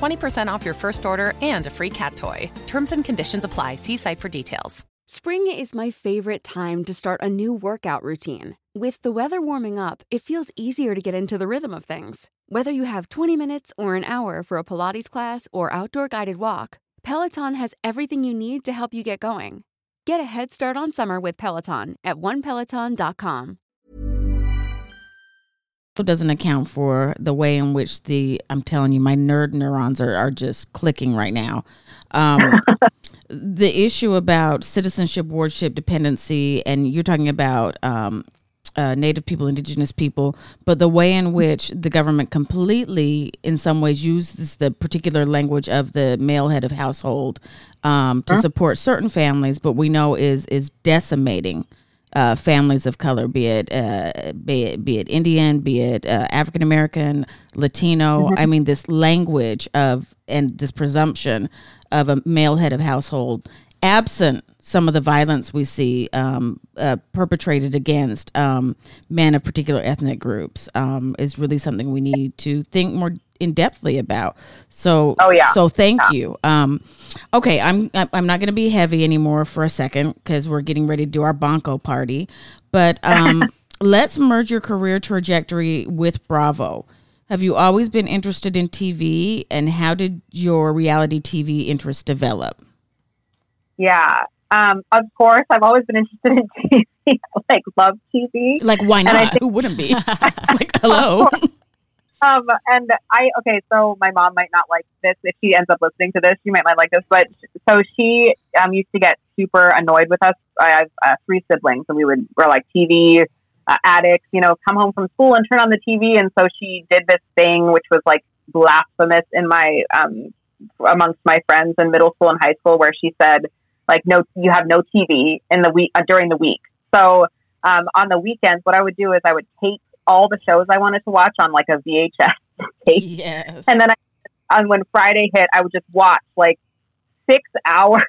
20% off your first order and a free cat toy. Terms and conditions apply. See site for details. Spring is my favorite time to start a new workout routine. With the weather warming up, it feels easier to get into the rhythm of things. Whether you have 20 minutes or an hour for a Pilates class or outdoor guided walk, Peloton has everything you need to help you get going. Get a head start on summer with Peloton at onepeloton.com. doesn't account for the way in which the I'm telling you, my nerd neurons are, are just clicking right now. Um, the issue about citizenship, wardship, dependency, and you're talking about um, uh, Native people, Indigenous people, but the way in which the government completely, in some ways, uses the particular language of the male head of household um, to support certain families, but we know is is decimating uh, families of color, be it uh, be it be it Indian, be it uh, African American, Latino. I mean, this language of and this presumption of a male head of household, absent some of the violence we see um, uh, perpetrated against um, men of particular ethnic groups, um, is really something we need to think more in depthly about. So, Oh, yeah. so thank you. Um, okay, I'm I'm not going to be heavy anymore for a second because we're getting ready to do our Bunco party. But um, let's merge your career trajectory with Bravo. Have you always been interested in TV, and how did your reality TV interest develop? Yeah. Um, of course, I've always been interested in TV, like love TV. Like, why not? think- Who wouldn't be? like, hello. Um, and I okay, so my mom might not like this if she ends up listening to this. She might not like this, but so she um, used to get super annoyed with us. I have uh, three siblings, and we would we're like TV uh, addicts. You know, come home from school and turn on the TV. And so she did this thing, which was like blasphemous in my um, amongst my friends in middle school and high school, where she said like, no, you have no TV in the week uh, during the week. So um, on the weekends, what I would do is I would tape all the shows I wanted to watch on like a VHS tape. yes. And then I, on when Friday hit, I would just watch like six hours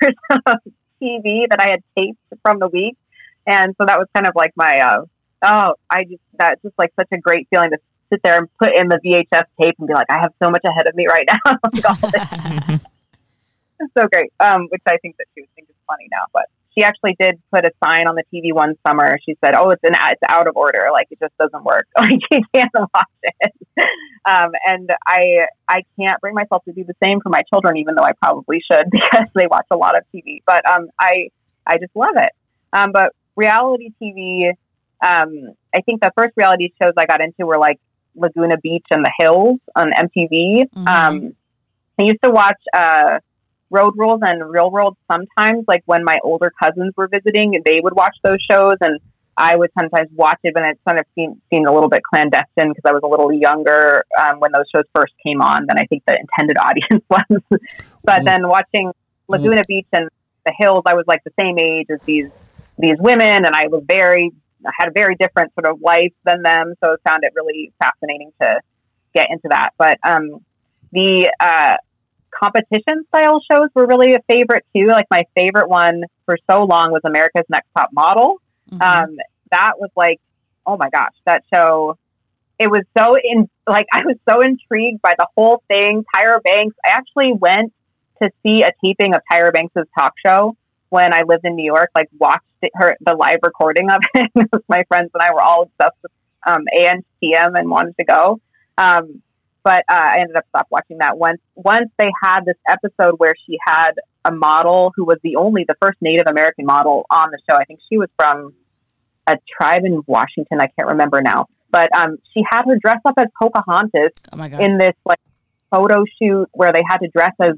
of TV that I had taped from the week. And so that was kind of like my, uh, oh, I just, that's just like such a great feeling to sit there and put in the VHS tape and be like, I have so much ahead of me right now. Like, all this- it's so great. Um, which I think that she would think is funny now, but she actually did put a sign on the TV one summer. She said, "Oh, it's an it's out of order. Like it just doesn't work. Like you can't watch it." Um, and I I can't bring myself to do the same for my children, even though I probably should because they watch a lot of TV. But um, I I just love it. Um, but reality TV, um, I think the first reality shows I got into were like Laguna Beach and The Hills on MTV. Mhm. Um, I used to watch uh, Road Rules and Real World sometimes, like when my older cousins were visiting, they would watch those shows, and I would sometimes watch it, but it kind of seemed, seemed a little bit clandestine because I was a little younger um, when those shows first came on than I think the intended audience was. but Mm. then watching Laguna Beach and The Hills, I was like the same age as these these women, and I was very I had a very different sort of life than them, so I found it really fascinating to get into that. But um, the uh, competition style shows were really a favorite too. Like my favorite one for so long was America's Next Top Model. Mhm. Um, that was like, oh my gosh, that show. It was so in like I was so intrigued by the whole thing. Tyra Banks. I actually went to see a taping of Tyra Banks's talk show when I lived in New York. Like watched it, her the live recording of it. my friends and I were all obsessed with um, ANTM and wanted to go. Um, but uh, I ended up stop watching that once. Once they had this episode where she had a model who was the only, the first Native American model on the show. I think she was from a tribe in Washington. I can't remember now. But um, she had her dress up as Pocahontas oh my god. in this like photo shoot where they had to dress as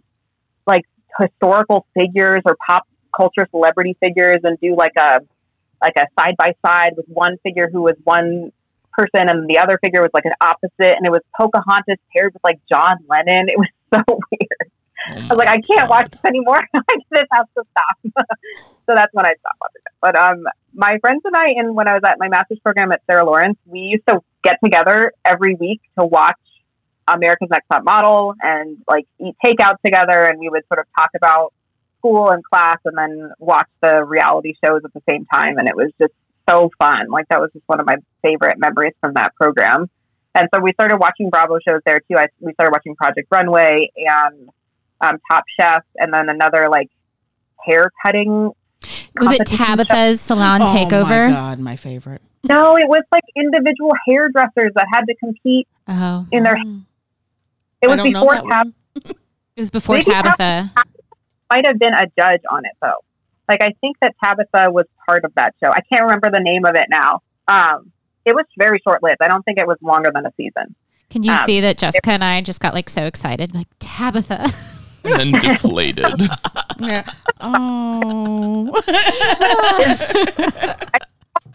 like historical figures or pop culture celebrity figures and do like a like a side by side with one figure who was one person and the other figure was like an opposite and it was Pocahontas paired with like John Lennon. It was so weird. I was like, I can't watch this anymore. I just have to stop. so that's when I stopped watching it. But um, my friends and I, and when I was at my master's program at Sarah Lawrence, we used to get together every week to watch America's Next Top Model and like eat takeout together, and we would sort of talk about school and class, and then watch the reality shows at the same time, and it was just so fun. Like that was just one of my favorite memories from that program. And so we started watching Bravo shows there too. I, we started watching Project Runway and um, Top Chef, and then another like hair cutting. Was it Tabatha's show. salon oh takeover? my god, my favorite. No, it was like individual hairdressers that had to compete Oh, in their. Mm. It was before that Tab. one. it was before Maybe Tabatha. Might have been a judge on it though. Like I think that Tabatha was part of that show. I can't remember the name of it now. Um, it was very short lived. I don't think it was longer than a season. Can you Um, see that Jessica and I just got like so excited? Like Tabatha. and then deflated. Yeah. Oh.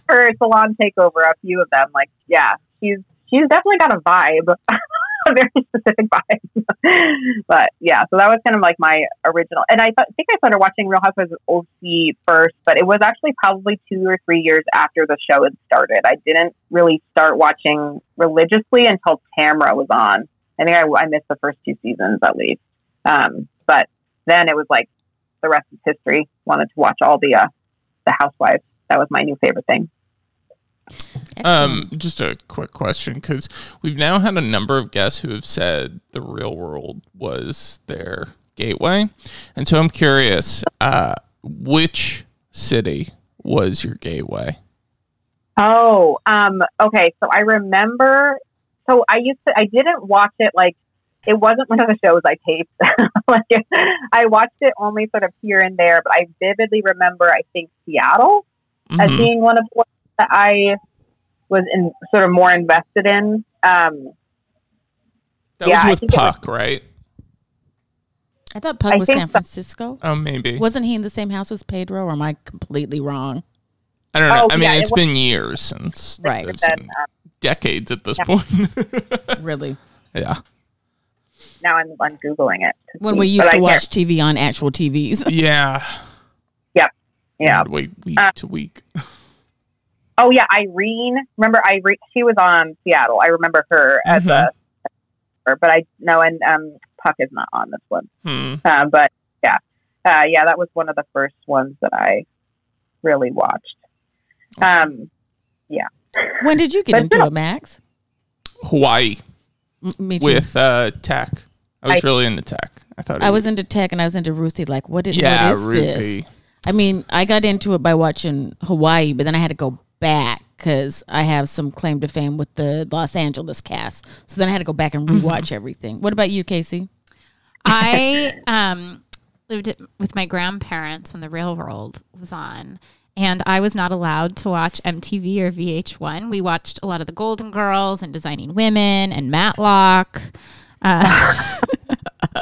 Her salon takeover, a few of them. Like, yeah, she's she's definitely got a vibe, a very specific vibe. but yeah, so that was kind of like my original. And I thought, think I started watching Real Housewives of OC first, but it was actually probably two or three years after the show had started. I didn't really start watching religiously until Tamra was on. I think I, I missed the first two seasons at least. Um, but then it was like the rest is history. Wanted to watch all the uh, the Housewives. That was my new favorite thing. Um, just a quick question because we've now had a number of guests who have said the real world was their gateway, and so I'm curious, uh, which city was your gateway? Oh, um, okay. So I remember. So I used to. I didn't watch it like it wasn't one of the shows I taped. like I watched it only sort of here and there, but I vividly remember. I think Seattle as Mhm. being one of the ones that I was in sort of more invested in. Um, That Yeah, was with it was- Puck, right? I thought Puck I was think San so. Francisco. Oh, maybe. Wasn't he in the same house as Pedro, or am I completely wrong? I don't know. Oh, I mean, yeah, it it's was- been years since Right. there's then, some um, decades at this Yeah. point. Really? yeah. now I'm, I'm googling it When see, we used to I watch TV on actual TVs. Yeah. Can't, yeah. Wait week Uh, to week. Oh yeah, Irene. Remember Irene? She was on Seattle. I remember her as Mhm. a. But I no, and um, Puck is not on this one. Hmm. Uh, but yeah, uh, yeah, that was one of the first ones that I really watched. Um, yeah. when did you get But into no. it, Max? Hawaii M- me too. with uh, Teck. I was I- really into Teck. I thought I it was into Teck and I was into Ruthie. Like, what, did, yeah, what is Ruthie. this? I mean, I got into it by watching Hawaii, but then I had to go back because I have some claim to fame with the Los Angeles cast. So then I had to go back and Mm-hmm. rewatch everything. What about you, Casey? I um, lived with my grandparents when the Real World was on, and I was not allowed to watch MTV or VH1. We watched a lot of the Golden Girls and Designing Women and Matlock. Uh,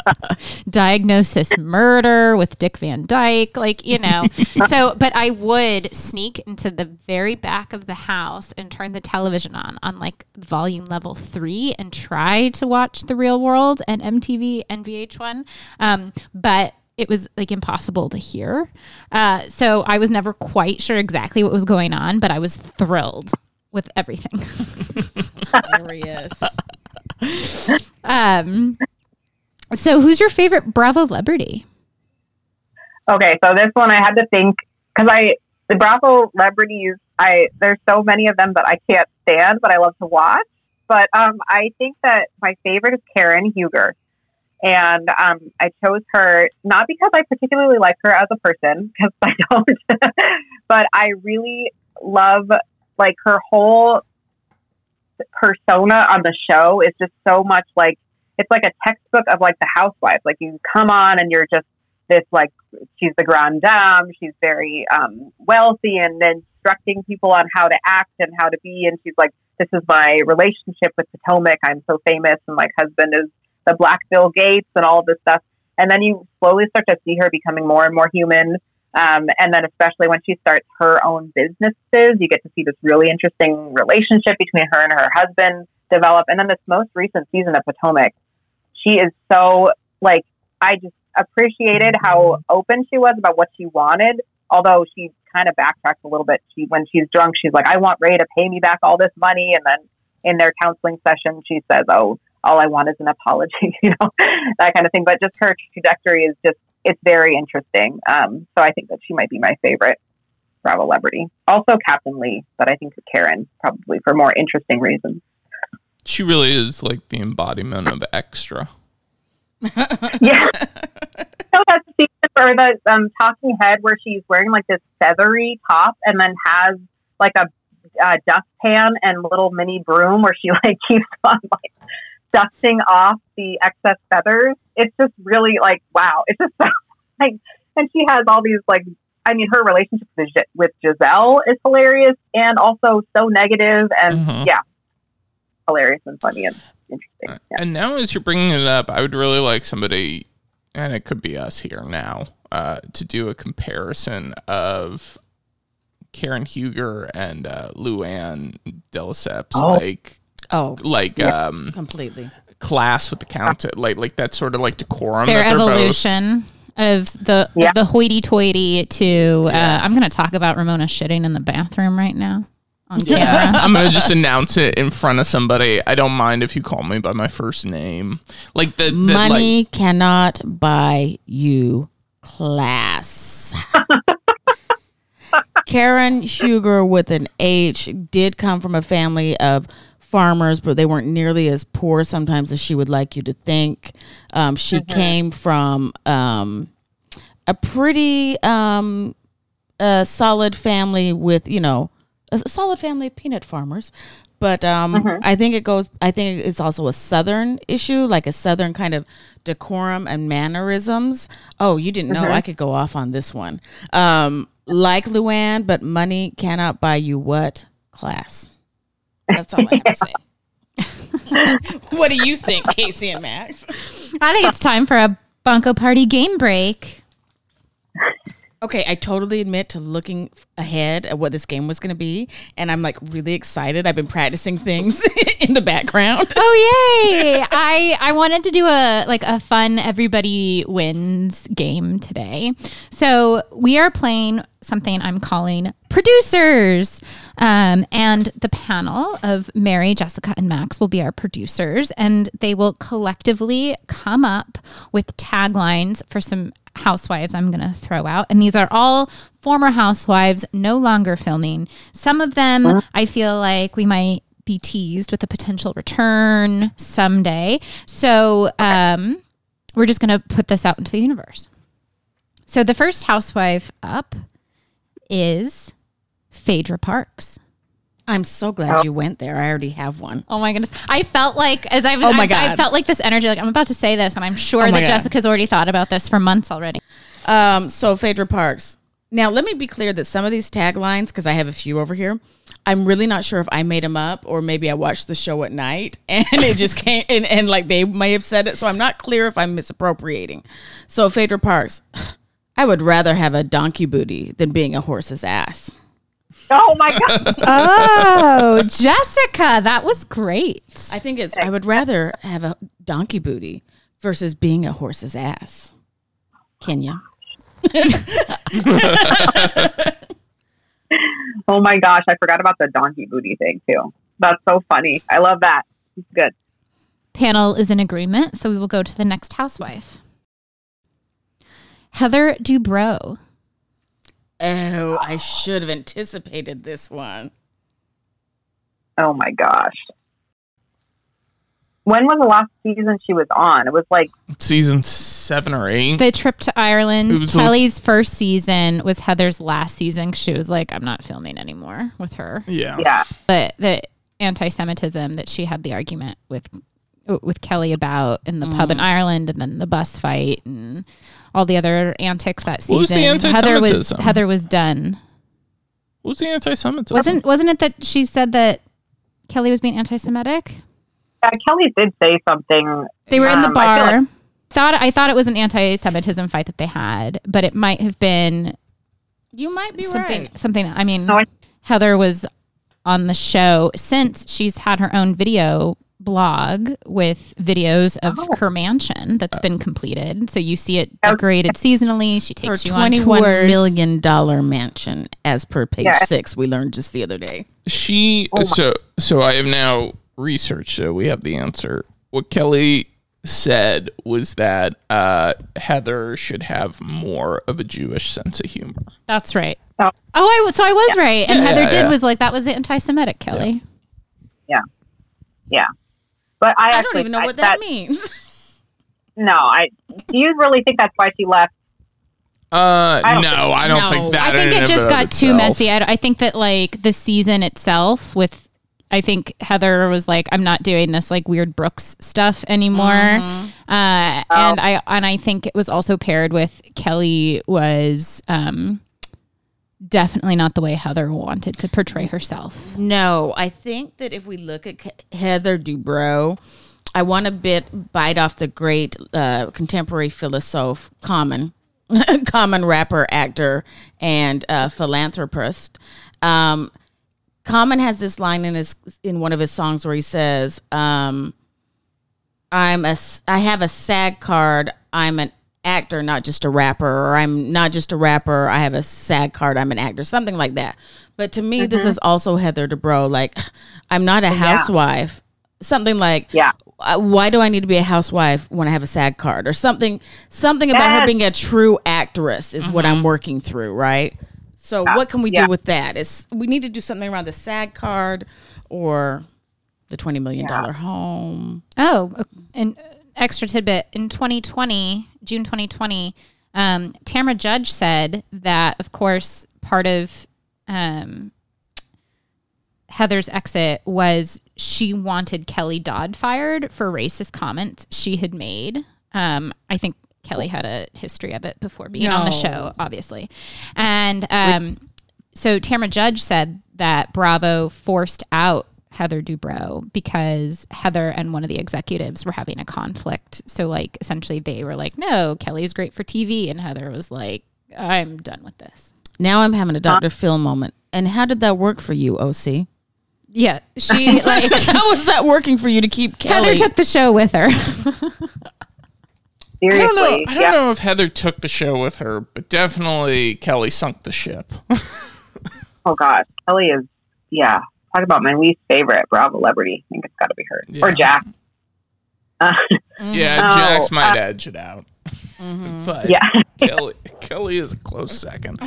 diagnosis murder with Dick Van Dyke, like, you know. so, but I would sneak into the very back of the house and turn the television on, on like volume level three, and try to watch The Real World and MTV and VH1. Um, but it was like impossible to hear. Uh, so I was never quite sure exactly what was going on, but I was thrilled with everything. Hilarious. Um, so who's your favorite Bravo celebrity? okay, so this one I had to think because I the Bravo celebrities. I there's so many of them that I can't stand, but I love to watch. But um, I think that my favorite is Karen Huger. And um, I chose her not because I particularly like her as a person, because I don't, but I really love like her whole persona on the show is just so much like it's like a textbook of like the housewife. Like you come on and you're just this like she's the grande dame. She's very um, wealthy and instructing people on how to act and how to be. And she's like, this is my relationship with Potomac. I'm so famous, and my husband is the Black Bill Gates and all this stuff. And then you slowly start to see her becoming more and more human. Um, and then, especially when she starts her own businesses, you get to see this really interesting relationship between her and her husband develop. And then, this most recent season of Potomac, she is so like I just appreciated how open she was about what she wanted. Although she kind of backtracks a little bit. She when she's drunk, she's like, "I want Ray to pay me back all this money," and then in their counseling session, she says, "Oh, all I want is an apology," you know, that kind of thing. But just her trajectory is just it's very interesting. Um, so I think that she might be my favorite Bravo celebrity. Also Captain Lee, but I think Karen probably for more interesting reasons. She really is like the embodiment of extra. yeah. So that scene or the um, talking head where she's wearing like this feathery top and then has like a, a dustpan and little mini broom where she like keeps on like dusting off the excess feathers. It's just really like wow. It's just so, like, and she has all these like. I mean, her relationship with Gizelle is hilarious and also so negative and mm-hmm. yeah, hilarious and funny and interesting. Uh, yeah. And now, as you're bringing it up, I would really like somebody, and it could be us here now, uh, to do a comparison of Karen Huger and uh, Luann de Lesseps, oh. like oh, like yeah. um, completely class with the count, like like that sort of like decorum. Their evolution. Both. Of the yeah. the hoity-toity to, uh, I'm going to talk about Ramona shitting in the bathroom right now on camera. I'm gonna just announce it in front of somebody. I don't mind if you call me by my first name. Like the, the money like, cannot buy you class. Karen Huger with an H did come from a family of farmers, but they weren't nearly as poor sometimes as she would like you to think. Um, she mm-hmm. came from um, a pretty um, solid family with, you know, a solid family of peanut farmers. But um, mm-hmm. I think it goes. I think it's also a southern issue, like a southern kind of decorum and mannerisms. Oh, you didn't know? Mm-hmm. I could go off on this one. Um, like Luann, but money cannot buy you what class. That's all I have to say. what do you think, Casey and Max? I think it's time for a Bunco Party game break. Okay, I totally admit to looking ahead at what this game was going to be, and I'm like really excited. I've been practicing things in the background. Oh yay! I I wanted to do a like a fun everybody wins game today. So we are playing something I'm calling producers, um, and the panel of Mary, Jessica, and Max will be our producers, and they will collectively come up with taglines for some housewives I'm going to throw out. And these are all former housewives no longer filming. Some of them I feel like we might be teased with a potential return someday. So um, we're just going to put this out into the universe. So the first housewife up is Phaedra Parks. I'm so glad you went there. I already have one. Oh my goodness. I felt like as I was oh my I, God. I felt like this energy like I'm about to say this and I'm sure oh that God. Jessica's already thought about this for months already. Um so Phaedra Parks. Now let me be clear that some of these taglines because I have a few over here I'm really not sure if I made them up or maybe I watched the show at night and it just came and, and like they may have said it. So I'm not clear if I'm misappropriating. So Phaedra Parks, I would rather have a donkey booty than being a horse's ass. Oh my god! oh, Jessica, that was great. I think it's. I would rather have a donkey booty versus being a horse's ass. Kenya. oh my gosh, I forgot about the donkey booty thing too. That's so funny. I love that. It's good. Panel is in agreement, so we will go to the next housewife. Heather Dubrow. Oh, I should have anticipated this one. Oh my gosh. When was the last season she was on? It was like season seven or eight. The trip to Ireland. Kelly's first season was Heather's last season. She was like, I'm not filming anymore with her. Yeah. Yeah. But the anti Semitism that she had the argument with with Kelly about in the mm. pub in. Ireland and then the bus fight and all the other antics that season. Heather was Heather was done. What was the anti-Semitism? Wasn't wasn't it that she said that Kelly was being anti-Semitic? Yeah, Kelly did say something. They were in the um, bar. I like- thought I thought it was an anti-Semitism fight that they had, but it might have been. You might be something, right. Something. I mean, no, I- Heather was on the show since she's had her own video blog with videos of Oh. her mansion that's been completed. So you see it decorated seasonally. She Her takes you on twenty-one tours. million dollar mansion, as per page Yeah. six, we learned just the other day. She so so I have now researched so we have the answer. What Kelly said was that uh, Heather should have more of a Jewish sense of humor. That's right. Oh. Oh, I was so I was right, and Yeah, Heather yeah, did yeah. was like that was anti-Semitic, Kelly. Yeah. yeah. But I, I actually, don't even know I- what that, means. No, I. Do you really think that's why she left? Uh, I no, think- I don't no. think that. I think it just of got too messy. I, I think that like the season itself with I think Heather was like, I'm not doing this like weird Brooks stuff anymore. Mm-hmm. Uh, Oh. and I and I think it was also paired with Kelly was um, definitely not the way Heather wanted to portray herself. No, I think that if we look at Heather Dubrow, I want to bit bite off the great uh, contemporary philosophe, common, common rapper, actor, and uh, philanthropist. Um, Common has this line in his in one of his songs where he says, um, "I'm a I have a SAG card. I'm an actor, not just a rapper, or I'm not just a rapper. I have a SAG card. I'm an actor, something like that." But to me, this mm-hmm. is also Heather Dubrow. Like, I'm not a housewife. Something like, Yeah. uh, why do I need to be a housewife when I have a SAG card or something? Something about her being a true actress is what I'm mm-hmm. working through, right? So what can we Yeah. do with that? Is we need to do something around the SAG card or the twenty million dollar home? Oh, uh, an extra tidbit in 2020, June 2020, um, Tamra Judge said that, of course, part of um, Heather's exit was she wanted Kelly Dodd fired for racist comments she had made. Um, I think Kelly had a history of it before being on the show, obviously. And um, so Tamra Judge said that Bravo forced out Heather Dubrow because Heather and one of the executives were having a conflict. So, like, essentially, they were like, no, Kelly's great for TV. And Heather was like, I'm done with this. Now I'm having a Dr. Phil moment. And how did that work for you, OC? Yeah. She, like, How was that working for you to keep Kelly? Heather took the show with her. I don't know. I don't yeah. know if Heather took the show with her, but definitely Kelly sunk the ship. Oh gosh, Kelly is. Yeah. Talk about my least favorite Bravo celebrity. I think it's got to be her or Jax. Uh, yeah, No, Jax might uh, edge it out, but yeah. Kelly, Kelly is a close second.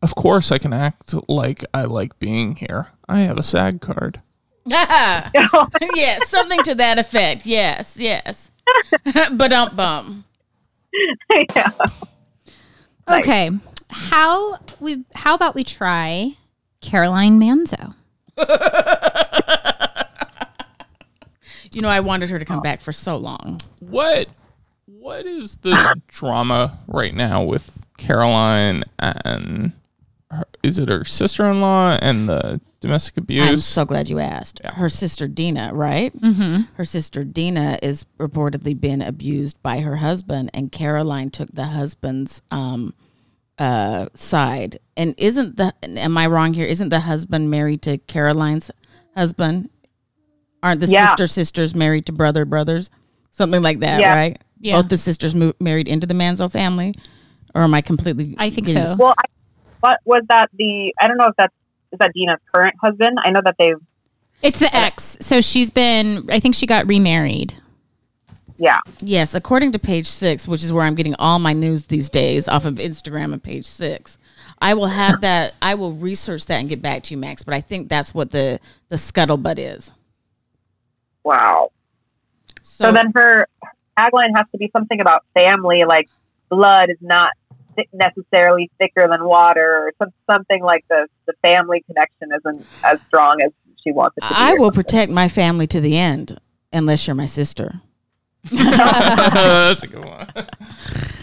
Of course, I can act like I like being here. I have a SAG card. yeah, something to that effect. Yes, yes. but um bum. yeah. okay. How we how about we try Caroline Manzo? You know, I wanted her to come back for so long. What what is the drama right now with Caroline and her, is it her sister-in-law and the domestic abuse? I'm so glad you asked. Her sister Dina, right? Mm-hmm. Her sister Dina is reportedly been abused by her husband, and Caroline took the husband's um, uh, side. And isn't the? Am I wrong here? Isn't the husband married to Caroline's husband? Aren't the Yeah. sister sisters married to brother brothers? Something like that, Yeah. right? Yeah. Both the sisters mo- married into the Manzo family, or am I completely? I think getting- so. Well, I, but was that the? I don't know if that's is that Dina's current husband. I know that they've. It's the ex. So she's been I think she got remarried. Yeah. Yes, according to page six, which is where I'm getting all my news these days off of Instagram and page six. I will have that. I will research that and get back to you, Max. But I think that's what the the scuttlebutt is. Wow. So, So, then her tagline has to be something about family, like blood is not necessarily thicker than water, or some, something like the the family connection isn't as strong as she wants it to be. I will protect my family to the end, unless you're my sister. That's a good one.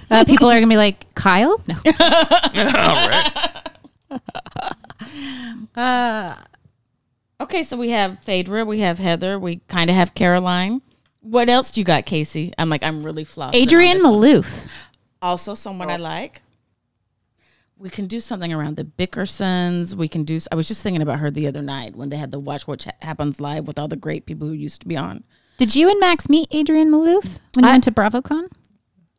Uh, people are gonna be like, Kyle? No. All right. Okay, so we have Phaedra, we have Heather, we kind of have Caroline. What else do you got, Casey? I'm like, I'm really flossing. on Adrienne this one. Maloof. also someone I like. we can do something around the Bickersons. We can do. I was just thinking about her the other night when they had the Watch What Happens live with all the great people who used to be on. Did you and Max meet Adrienne Maloof when you I- went to BravoCon?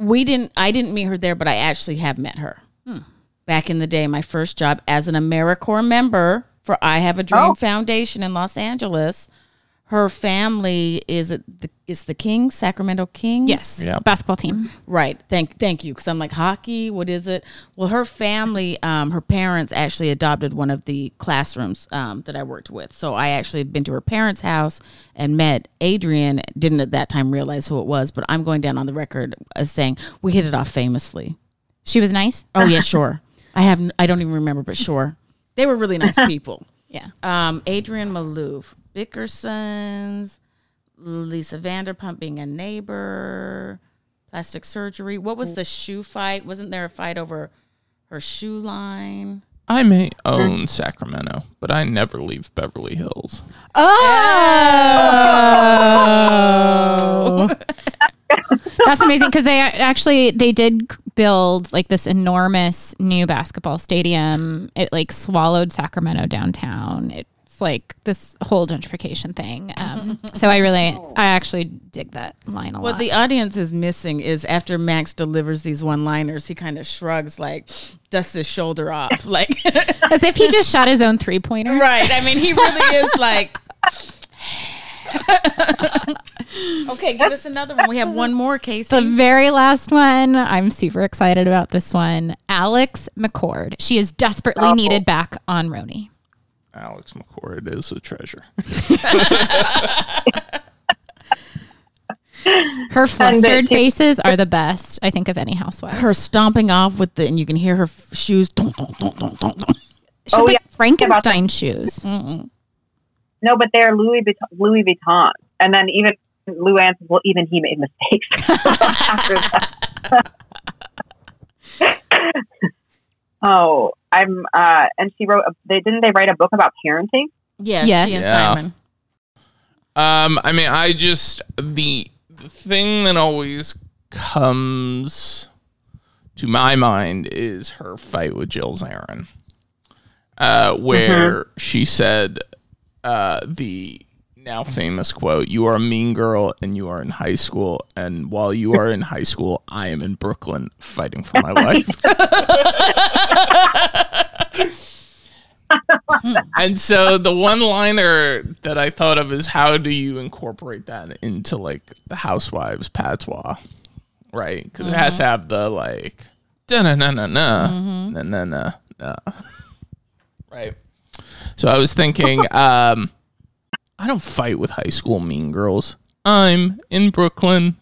We didn't. I didn't meet her there, but I actually have met her hmm. back in the day. My first job as an AmeriCorps member for I Have a Dream Oh. Foundation in Los Angeles. Her family is it the is the Kings, Sacramento Kings. Yes. Yeah. Basketball team. Right. Thank thank you. Because I'm like hockey. What is it? Well, her family, um, her parents actually adopted one of the classrooms um, that I worked with. So I actually had been to her parents' house and met Adrienne. Didn't at that time realize who it was, but I'm going down on the record as saying we hit it off famously. She was nice. Oh yeah, sure. I have I don't even remember, but sure, they were really nice people. Yeah. Um, Adrienne Maloof, Bickersons, Lisa Vanderpump being a neighbor, plastic surgery. What was the shoe fight? Wasn't there a fight over her shoe line? I may own Sacramento, but I never leave Beverly Hills. Oh. That's amazing because they actually they did build like this enormous new basketball stadium. It like swallowed Sacramento downtown. It's like this whole gentrification thing. Um, so I really, I actually dig that line a What lot. What the audience is missing is after Max delivers these one-liners, he kind of shrugs, like dusts his shoulder off, like As if he just shot his own three pointer. right. I mean, he really is like. okay, give us another one. We have one more, case. The very last one, I'm super excited about this one. Alex McCord. She is desperately needed back on RHONY. Alex McCord is a treasure. Her flustered faces are the best, I think, of any housewife. her stomping off with the, and you can hear her f- shoes. Dunk, dunk, dunk, dunk, dunk, dunk. She Oh, like yeah. Frankenstein shoes. No, but they're Louis Vuitton, Louis Vuitton, and then even Luann says, well, even he made mistakes. After that. oh, I'm. Uh, and she wrote. A, they didn't they write a book about parenting? Yes, Yes. she and Yeah. Simon. Um, I mean, I just the the thing that always comes to my mind is her fight with Jill Zarin, uh, where she said uh, the now famous quote You are a mean girl and you are in high school. And while you are in high school, I am in Brooklyn fighting for my life. and so the one liner that I thought of is how do you incorporate that into like the housewives patois, right? Because mm-hmm. it has to mm-hmm. have the like no na na na na na na na, right? So I was thinking, um, I don't fight with high school mean girls. I'm in Brooklyn.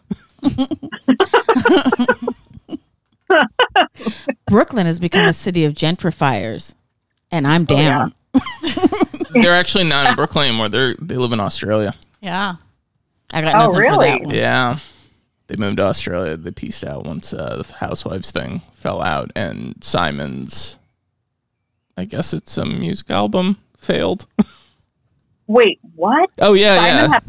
Brooklyn has become a city of gentrifiers, and I'm down. They're actually not in Brooklyn anymore. They're they live in Australia. Yeah. I got Oh, nothing for that one. Yeah. They moved to Australia. They pieced out once uh, the Housewives thing fell out, and Simon's, I guess it's a music album, failed. Wait, what? Oh yeah, Simon yeah. had-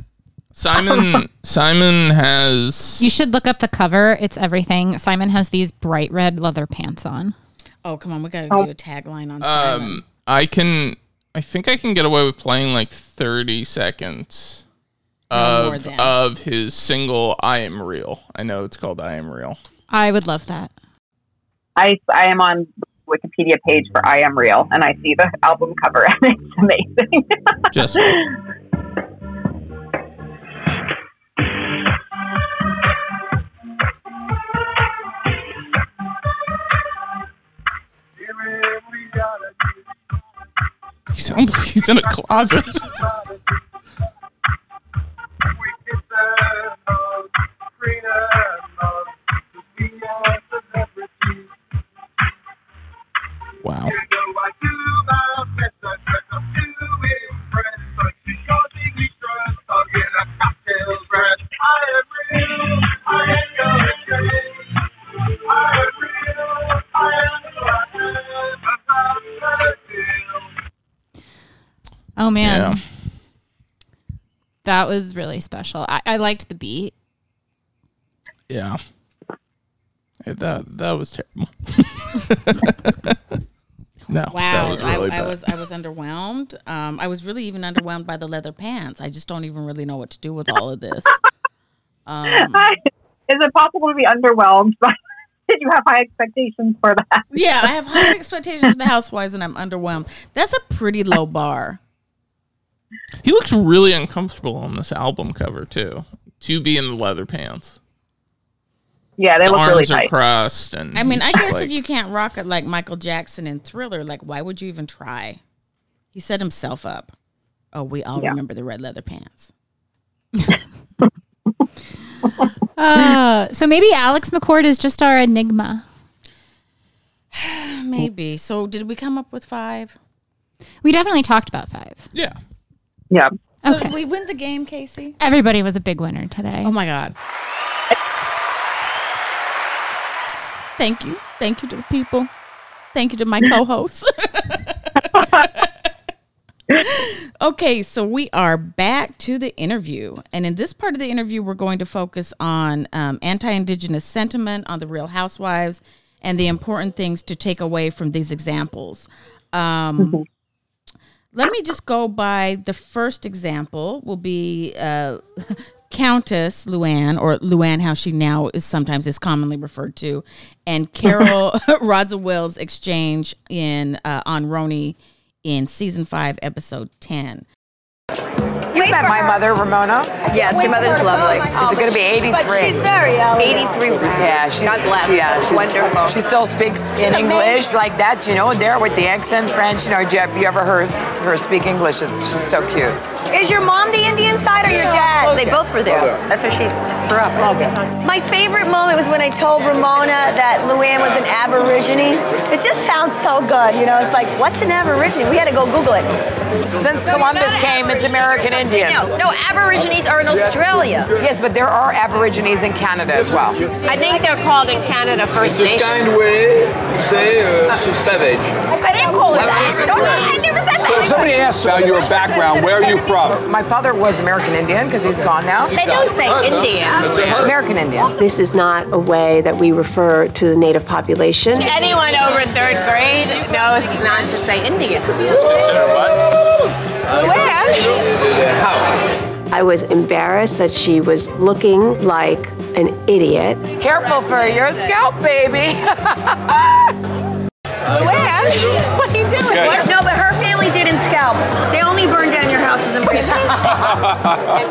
Simon Simon has You should look up the cover. It's everything. Simon has these bright red leather pants on. Oh, come on. We got to Oh. do a tagline on Simon. um I can I think I can get away with playing like 30 seconds No of than. of his single I am real. I know it's called I am real. I would love that. I I am on Wikipedia page for I Am Real, and I see the album cover, and it's amazing. Just He sounds like he's in a closet. Wow. Oh man. Yeah. That was really special. I, I liked the beat. Yeah. Yeah, That that was terrible. No, Wow, that was really I, I was I was underwhelmed. Um, I was really even underwhelmed by the leather pants. I just don't even really know what to do with all of this. Um, Is it possible to be underwhelmed by? Did you have high expectations for that? yeah, I have high expectations for the housewives, and I'm underwhelmed. That's a pretty low bar. He looks really uncomfortable on this album cover too. To be in the leather pants. Yeah, they the look arms really are tight. crossed, and I mean, I guess like- if you can't rock it like Michael Jackson in Thriller, like why would you even try? He set himself up. Oh, we all Yeah. remember the red leather pants. Uh, so maybe Alex McCord is just our enigma. Maybe. So, did we come up with five? We definitely talked about five. yeah. Yeah. So Okay. did we win the game, Casey? Everybody was a big winner today. Oh my God. Thank you. Thank you to the people. Thank you to my co hosts. okay, so we are back to the interview. And in this part of the interview, we're going to focus on um, anti Indigenous sentiment, on the real housewives, and the important things to take away from these examples. Um, let me just go by the first example will be uh, Countess Luann, or Luann, how she now is sometimes is commonly referred to, and Carol Rodswell's exchange in uh, on RHONY in season five, episode ten. You met my mother, Ramona. Yes, your mother's lovely. Is it going to be 83? But she's very elderly. 83. Yeah, she's God bless. She, yeah, she's Wonderful. She still speaks in English like that, you know, there with the accent French. You know, do you, have you ever heard her speak English? It's just so cute. Is your mom the Indian side or your dad? They both were there. That's where she grew up. My favorite moment was when I told Ramona that Luann was an Aborigine. It just sounds so good, you know. It's like, what's an Aborigine? We had to go Google it. Since Columbus came, it's American Indian. No, no, Aborigines are in Australia. Yes, but there are Aborigines in Canada as well. I think they're called in Canada First C'est a kind way to say uh, so savage. I didn't call it that. No, no, I never said that. So if somebody asks about your background, where are you from? My father was American Indian because he's gone now. They don't say Indian. American Indian. This is not a way that we refer to the native population. Anyone over third grade knows not to say Indian. I was embarrassed that she was looking like an idiot. Careful for your scalp, baby. What are you doing? Okay. No, but her family did in Scalp. They only burned down your houses and prisons.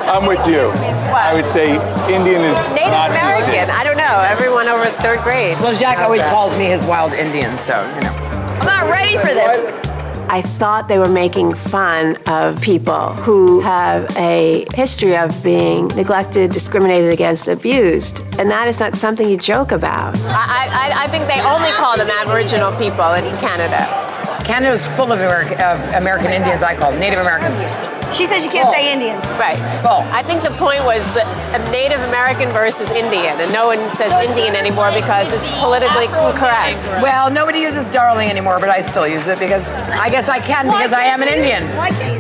I'm with you. I would say Indian is Native not American. PC. I don't know. Everyone over third grade. Well, Jacques always calls me his wild Indian, so, you know. I'm not ready for this. I thought they were making fun of people who have a history of being neglected, discriminated against, abused. And that is not something you joke about. I, I, I think they only call them Aboriginal people in Canada. Canada's full of, American, of American Indians, I call them, Native Americans. She says you can't say Indians. Right. Well, I think the point was that a Native American versus Indian, and no one says Indian anymore because it's politically correct. Well, nobody uses darling anymore, but I still use it because I guess I can because I am an Indian.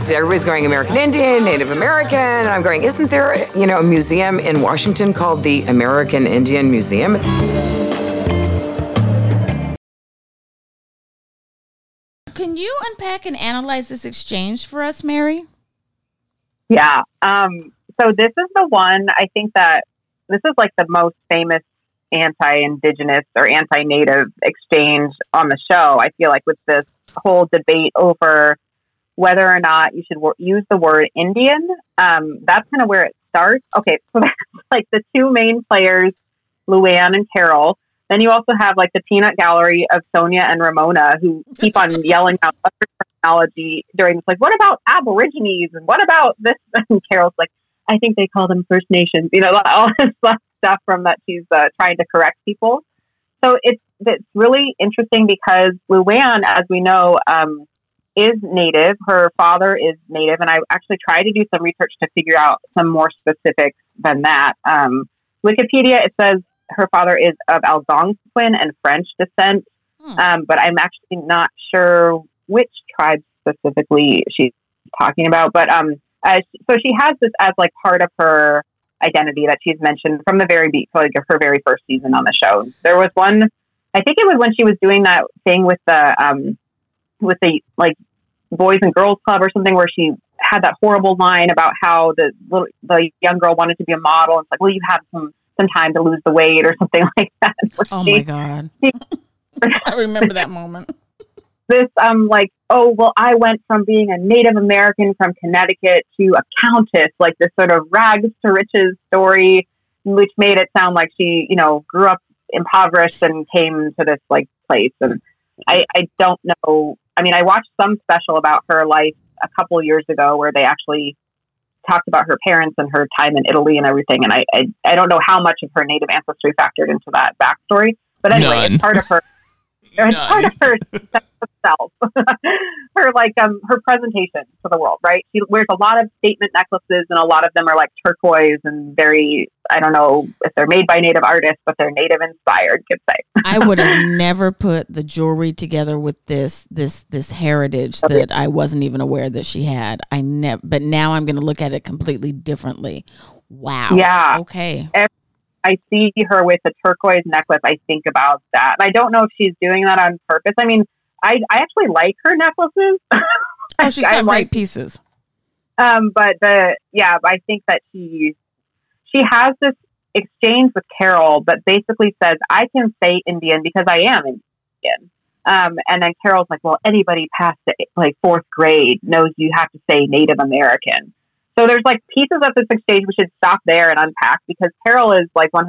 Everybody's going American Indian, Native American, and I'm going, isn't there, you know, a museum in Washington called the American Indian Museum? Can you unpack and analyze this exchange for us, Mary? Yeah. Um, so this is the one I think that this is like the most famous anti-indigenous or anti-native exchange on the show. I feel like with this whole debate over whether or not you should wor- use the word Indian, um, that's kind of where it starts. Okay, so that's like the two main players, Luann and Carol. Then you also have like the peanut gallery of Sonja and Ramona who keep on yelling out other terminology during this. Like, what about Aborigines and what about this? And Carol's like, I think they call them First Nations. You know, all this stuff from that she's uh, trying to correct people. So it's it's really interesting because Luann, as we know, um, is native. Her father is native, and I actually tried to do some research to figure out some more specifics than that. Um, Wikipedia it says her father is of Algonquin and French descent, um, but I'm actually not sure which tribe specifically she's talking about. But um, uh, so she has this as like part of her identity that she's mentioned from the very be- like her very first season on the show. There was one I think it was when she was doing that thing with the um, with the like Boys and Girls Club or something, where she had that horrible line about how the little, the young girl wanted to be a model. It's like, well, you have some some time to lose the weight or something like that. Oh she, my god! I remember that moment. This um like oh well I went from being a Native American from Connecticut to a countess like this sort of rags to riches story, which made it sound like she you know grew up impoverished and came to this like place and I I don't know I mean I watched some special about her life a couple years ago where they actually talked about her parents and her time in Italy and everything. And I, I, I don't know how much of her native ancestry factored into that backstory. But anyway, None. it's part of her. It's part of her self, her like um her presentation to the world, right? She wears a lot of statement necklaces, and a lot of them are like turquoise and very. I don't know if they're made by native artists, but they're native inspired. Could say. I would have never put the jewelry together with this this this heritage that I wasn't even aware that she had. I never, but now I'm going to look at it completely differently. Wow. Yeah. Okay. Every I see her with a turquoise necklace, I think about that. I don't know if she's doing that on purpose. I mean, I, I actually like her necklaces. oh, she's got great pieces. Um, but the yeah, I think that she she has this exchange with Carol that basically says, "I can say Indian because I am Indian." Um, and then Carol's like, "Well, anybody past the, like fourth grade knows you have to say Native American." So there's like pieces of this exchange we should stop there and unpack because Carol is like 100%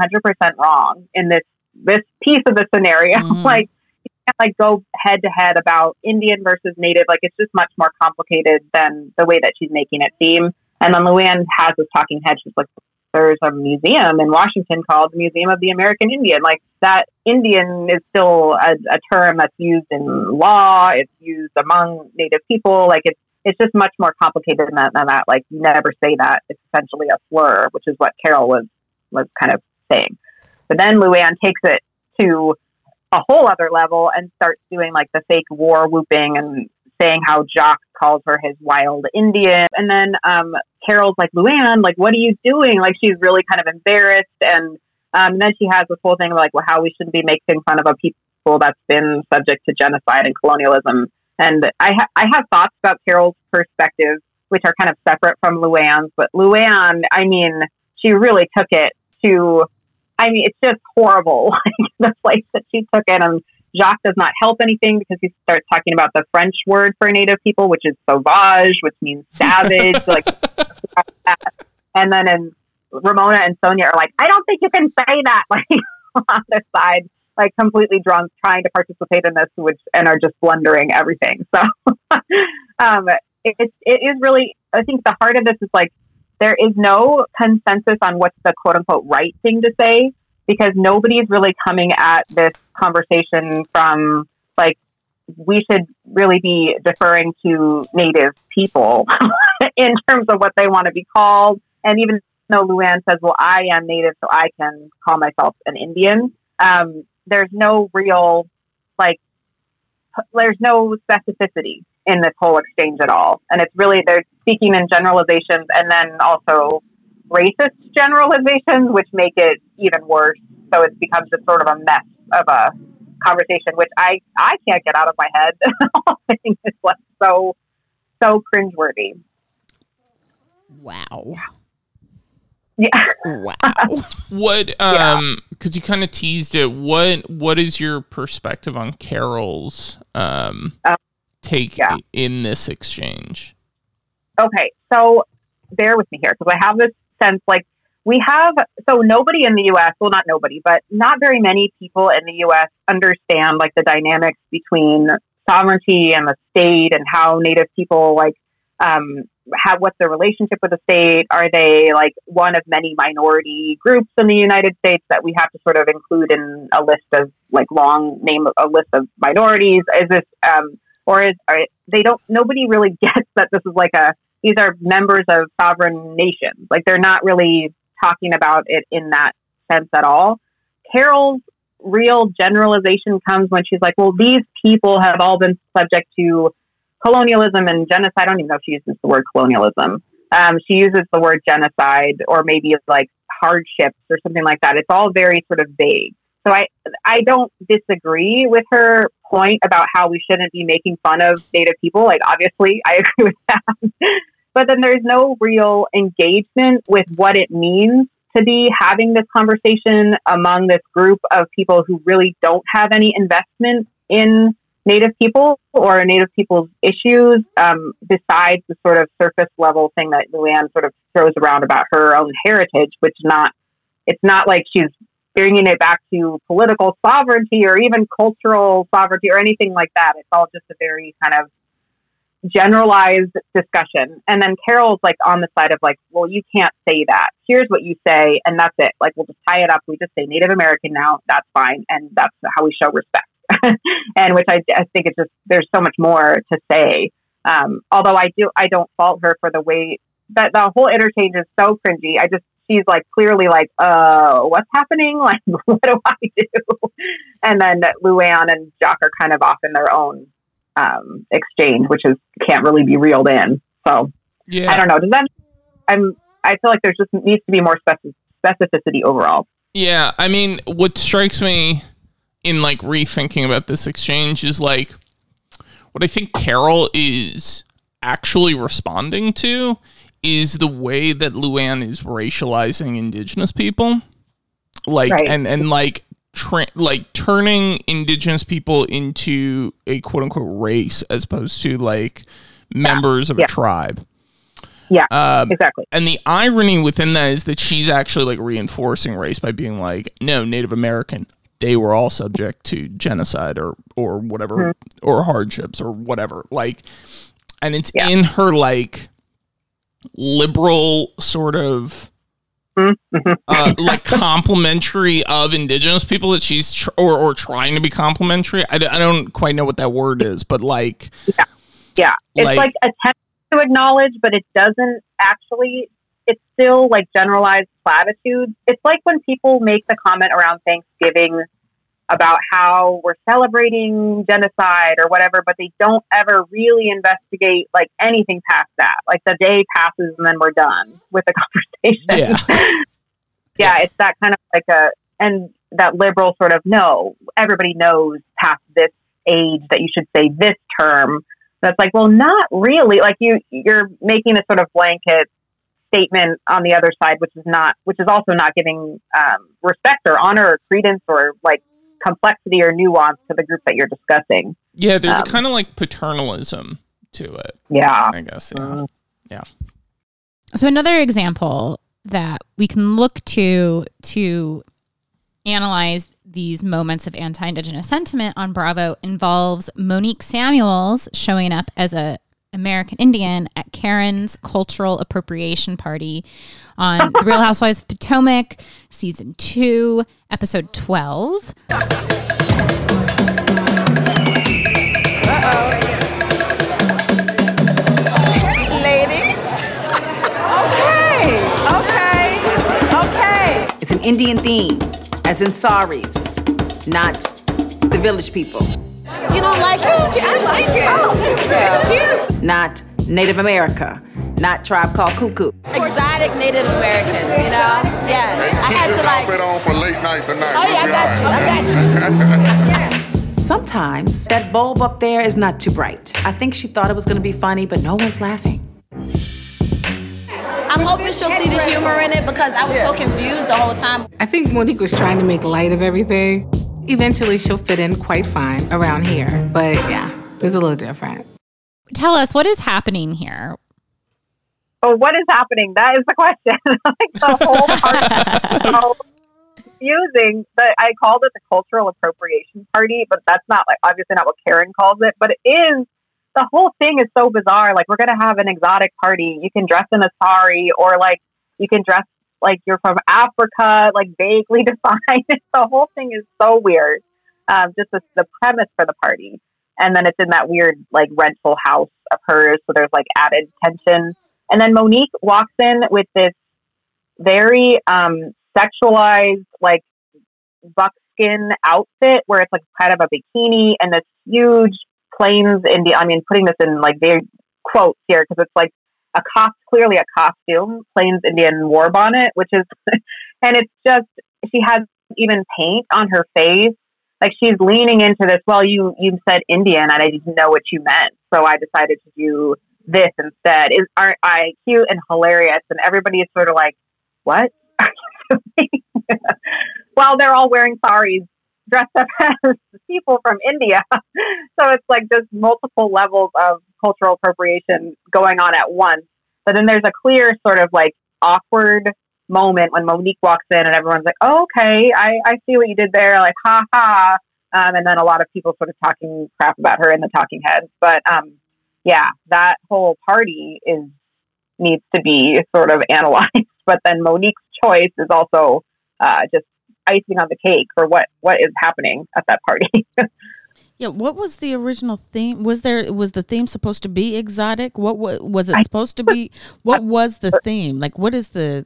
wrong in this this piece of the scenario. Mm-hmm. like you can't like go head to head about Indian versus Native. Like it's just much more complicated than the way that she's making it seem. And then Luann has this talking head. She's like, there's a museum in Washington called the Museum of the American Indian. Like that Indian is still a, a term that's used in law. It's used among Native people. Like it's it's just much more complicated than that, than that. Like you never say that. It's essentially a slur, which is what Carol was was kind of saying. But then Luann takes it to a whole other level and starts doing like the fake war whooping and saying how Jacques calls her his wild Indian. And then um, Carol's like, Luann, like, what are you doing? Like, she's really kind of embarrassed. And, um, and then she has this whole thing like, well, how we shouldn't be making fun of a people that's been subject to genocide and colonialism. And I, ha- I have thoughts about Carol's perspective, which are kind of separate from Luann's. But Luann, I mean, she really took it to, I mean, it's just horrible, like the place that she took it. And Jacques does not help anything because he starts talking about the French word for native people, which is sauvage, which means savage. like, and then and Ramona and Sonja are like, I don't think you can say that. Like on the side, like completely drunk trying to participate in this, which and are just blundering everything. So um, it, it is really, I think the heart of this is like there is no consensus on what's the quote unquote right thing to say because nobody's really coming at this conversation from like we should really be deferring to native people in terms of what they want to be called. And even though Luann says, well, I am native, so I can call myself an Indian. Um, there's no real like there's no specificity in this whole exchange at all. And it's really they're speaking in generalizations and then also racist generalizations which make it even worse. So it becomes just sort of a mess of a conversation which i i can't get out of my head. I think it's like so so cringeworthy. Wow yeah. wow. What um cuz you kind of teased it. What what is your perspective on Carol's um uh, take yeah. in this exchange? Okay. So bear with me here because I have this sense like we have so nobody in the US, well not nobody, but not very many people in the US understand like the dynamics between sovereignty and the state and how native people like um, have what's their relationship with the state? Are they like one of many minority groups in the United States that we have to sort of include in a list of like long name a list of minorities? Is this um, or is are, they don't? Nobody really gets that this is like a these are members of sovereign nations. Like they're not really talking about it in that sense at all. Carol's real generalization comes when she's like, well, these people have all been subject to colonialism and genocide. I don't even know if she uses the word colonialism. Um, she uses the word genocide or maybe like hardships or something like that. It's all very sort of vague. So I I don't disagree with her point about how we shouldn't be making fun of Native people. Like obviously, I agree with that. but then there's no real engagement with what it means to be having this conversation among this group of people who really don't have any investment in Native people or Native people's issues, um, besides the sort of surface level thing that Luann sort of throws around about her own heritage, which not it's not like she's bringing it back to political sovereignty or even cultural sovereignty or anything like that. It's all just a very kind of generalized discussion. And then Carol's like on the side of like, well, you can't say that. Here's what you say, and that's it. Like, we'll just tie it up. We just say Native American now. That's fine. And that's how we show respect. and which I, I think it's just, there's so much more to say. Um, although I do, I don't fault her for the way that the whole interchange is so cringy. I just, she's like clearly like, uh, what's happening? Like, what do I do? And then Luann and Jacques are kind of off in their own um, exchange, which is can't really be reeled in. So yeah. I don't know. Does that? I'm. I feel like there just needs to be more specificity overall. Yeah, I mean, what strikes me in like rethinking about this exchange is like what I think Carol is actually responding to is the way that Luann is racializing indigenous people. Like right. and and like tra- like turning indigenous people into a quote unquote race as opposed to like members yeah. of yeah. a tribe. Yeah, um, exactly. And the irony within that is that she's actually like reinforcing race by being like, no, Native American, they were all subject to genocide or or whatever mm-hmm. or hardships or whatever. Like, and it's yeah. in her like liberal sort of Mm-hmm. uh, like complimentary of indigenous people that she's tr- or or trying to be complimentary. I, I don't quite know what that word is, but like yeah, yeah, it's like, like attempt to acknowledge, but it doesn't actually. It's still like generalized platitudes. It's like when people make the comment around Thanksgiving about how we're celebrating genocide or whatever, but they don't ever really investigate like anything past that. Like the day passes and then we're done with the conversation. Yeah. yeah, it's that kind of like a and that liberal sort of no, everybody knows past this age that you should say this term. That's like, well, not really. Like you, you're making a sort of blanket statement on the other side, which is not, which is also not giving um, respect or honor or credence or like complexity or nuance to the group that you're discussing. Yeah, there's um, kind of like paternalism to it. Yeah. I guess. Yeah. Mm. Yeah. So another example that we can look to to analyze these moments of anti-indigenous sentiment on Bravo involves Monique Samuels showing up as a American Indian at Karen's cultural appropriation party on The Real Housewives of Potomac, season two, episode 12. Ladies. Okay, okay, okay. It's an Indian theme, as in saris, not the village people. You don't like it? Oh, I like it. Oh, yeah. cute. Not Native America, not Tribe Called Cuckoo. Exotic Native American, you know? Yeah. I had to like. outfit on for late night tonight. Oh, yeah, I got you. I got you. Sometimes that bulb up there is not too bright. I think she thought it was going to be funny, but no one's laughing. I'm hoping she'll see the humor in it because I was so confused the whole time. I think Monique was trying to make light of everything. Eventually, she'll fit in quite fine around here. But yeah, it's a little different. Tell us what is happening here. Oh, what is happening? That is the question. like the whole part so confusing. But I called it the cultural appropriation party, but that's not like obviously not what Karen calls it. But it is. The whole thing is so bizarre. Like we're gonna have an exotic party. You can dress in a sari, or like you can dress like you're from Africa, like vaguely defined. the whole thing is so weird. Um, just the, the premise for the party. And then it's in that weird, like, rental house of hers. So there's like added tension. And then Monique walks in with this very um, sexualized, like, buckskin outfit where it's like kind of a bikini and this huge plains Indian. I mean, putting this in like very quotes here because it's like a cost, clearly a costume, Plains Indian war bonnet, which is, and it's just, she has even paint on her face. Like she's leaning into this. Well, you you said Indian, and I didn't know what you meant, so I decided to do this instead. Is aren't I cute and hilarious? And everybody is sort of like, what? Well, they're all wearing saris, dressed up as people from India. so it's like just multiple levels of cultural appropriation going on at once. But then there's a clear sort of like awkward moment when Monique walks in and everyone's like, oh, okay, I, I see what you did there. Like, ha ha. Um, and then a lot of people sort of talking crap about her in the talking heads. But um, yeah, that whole party is needs to be sort of analyzed. But then Monique's choice is also uh, just icing on the cake for what what is happening at that party. Yeah, what was the original theme? Was there was the theme supposed to be exotic? What was, was it supposed to be? What was the theme? Like, what is the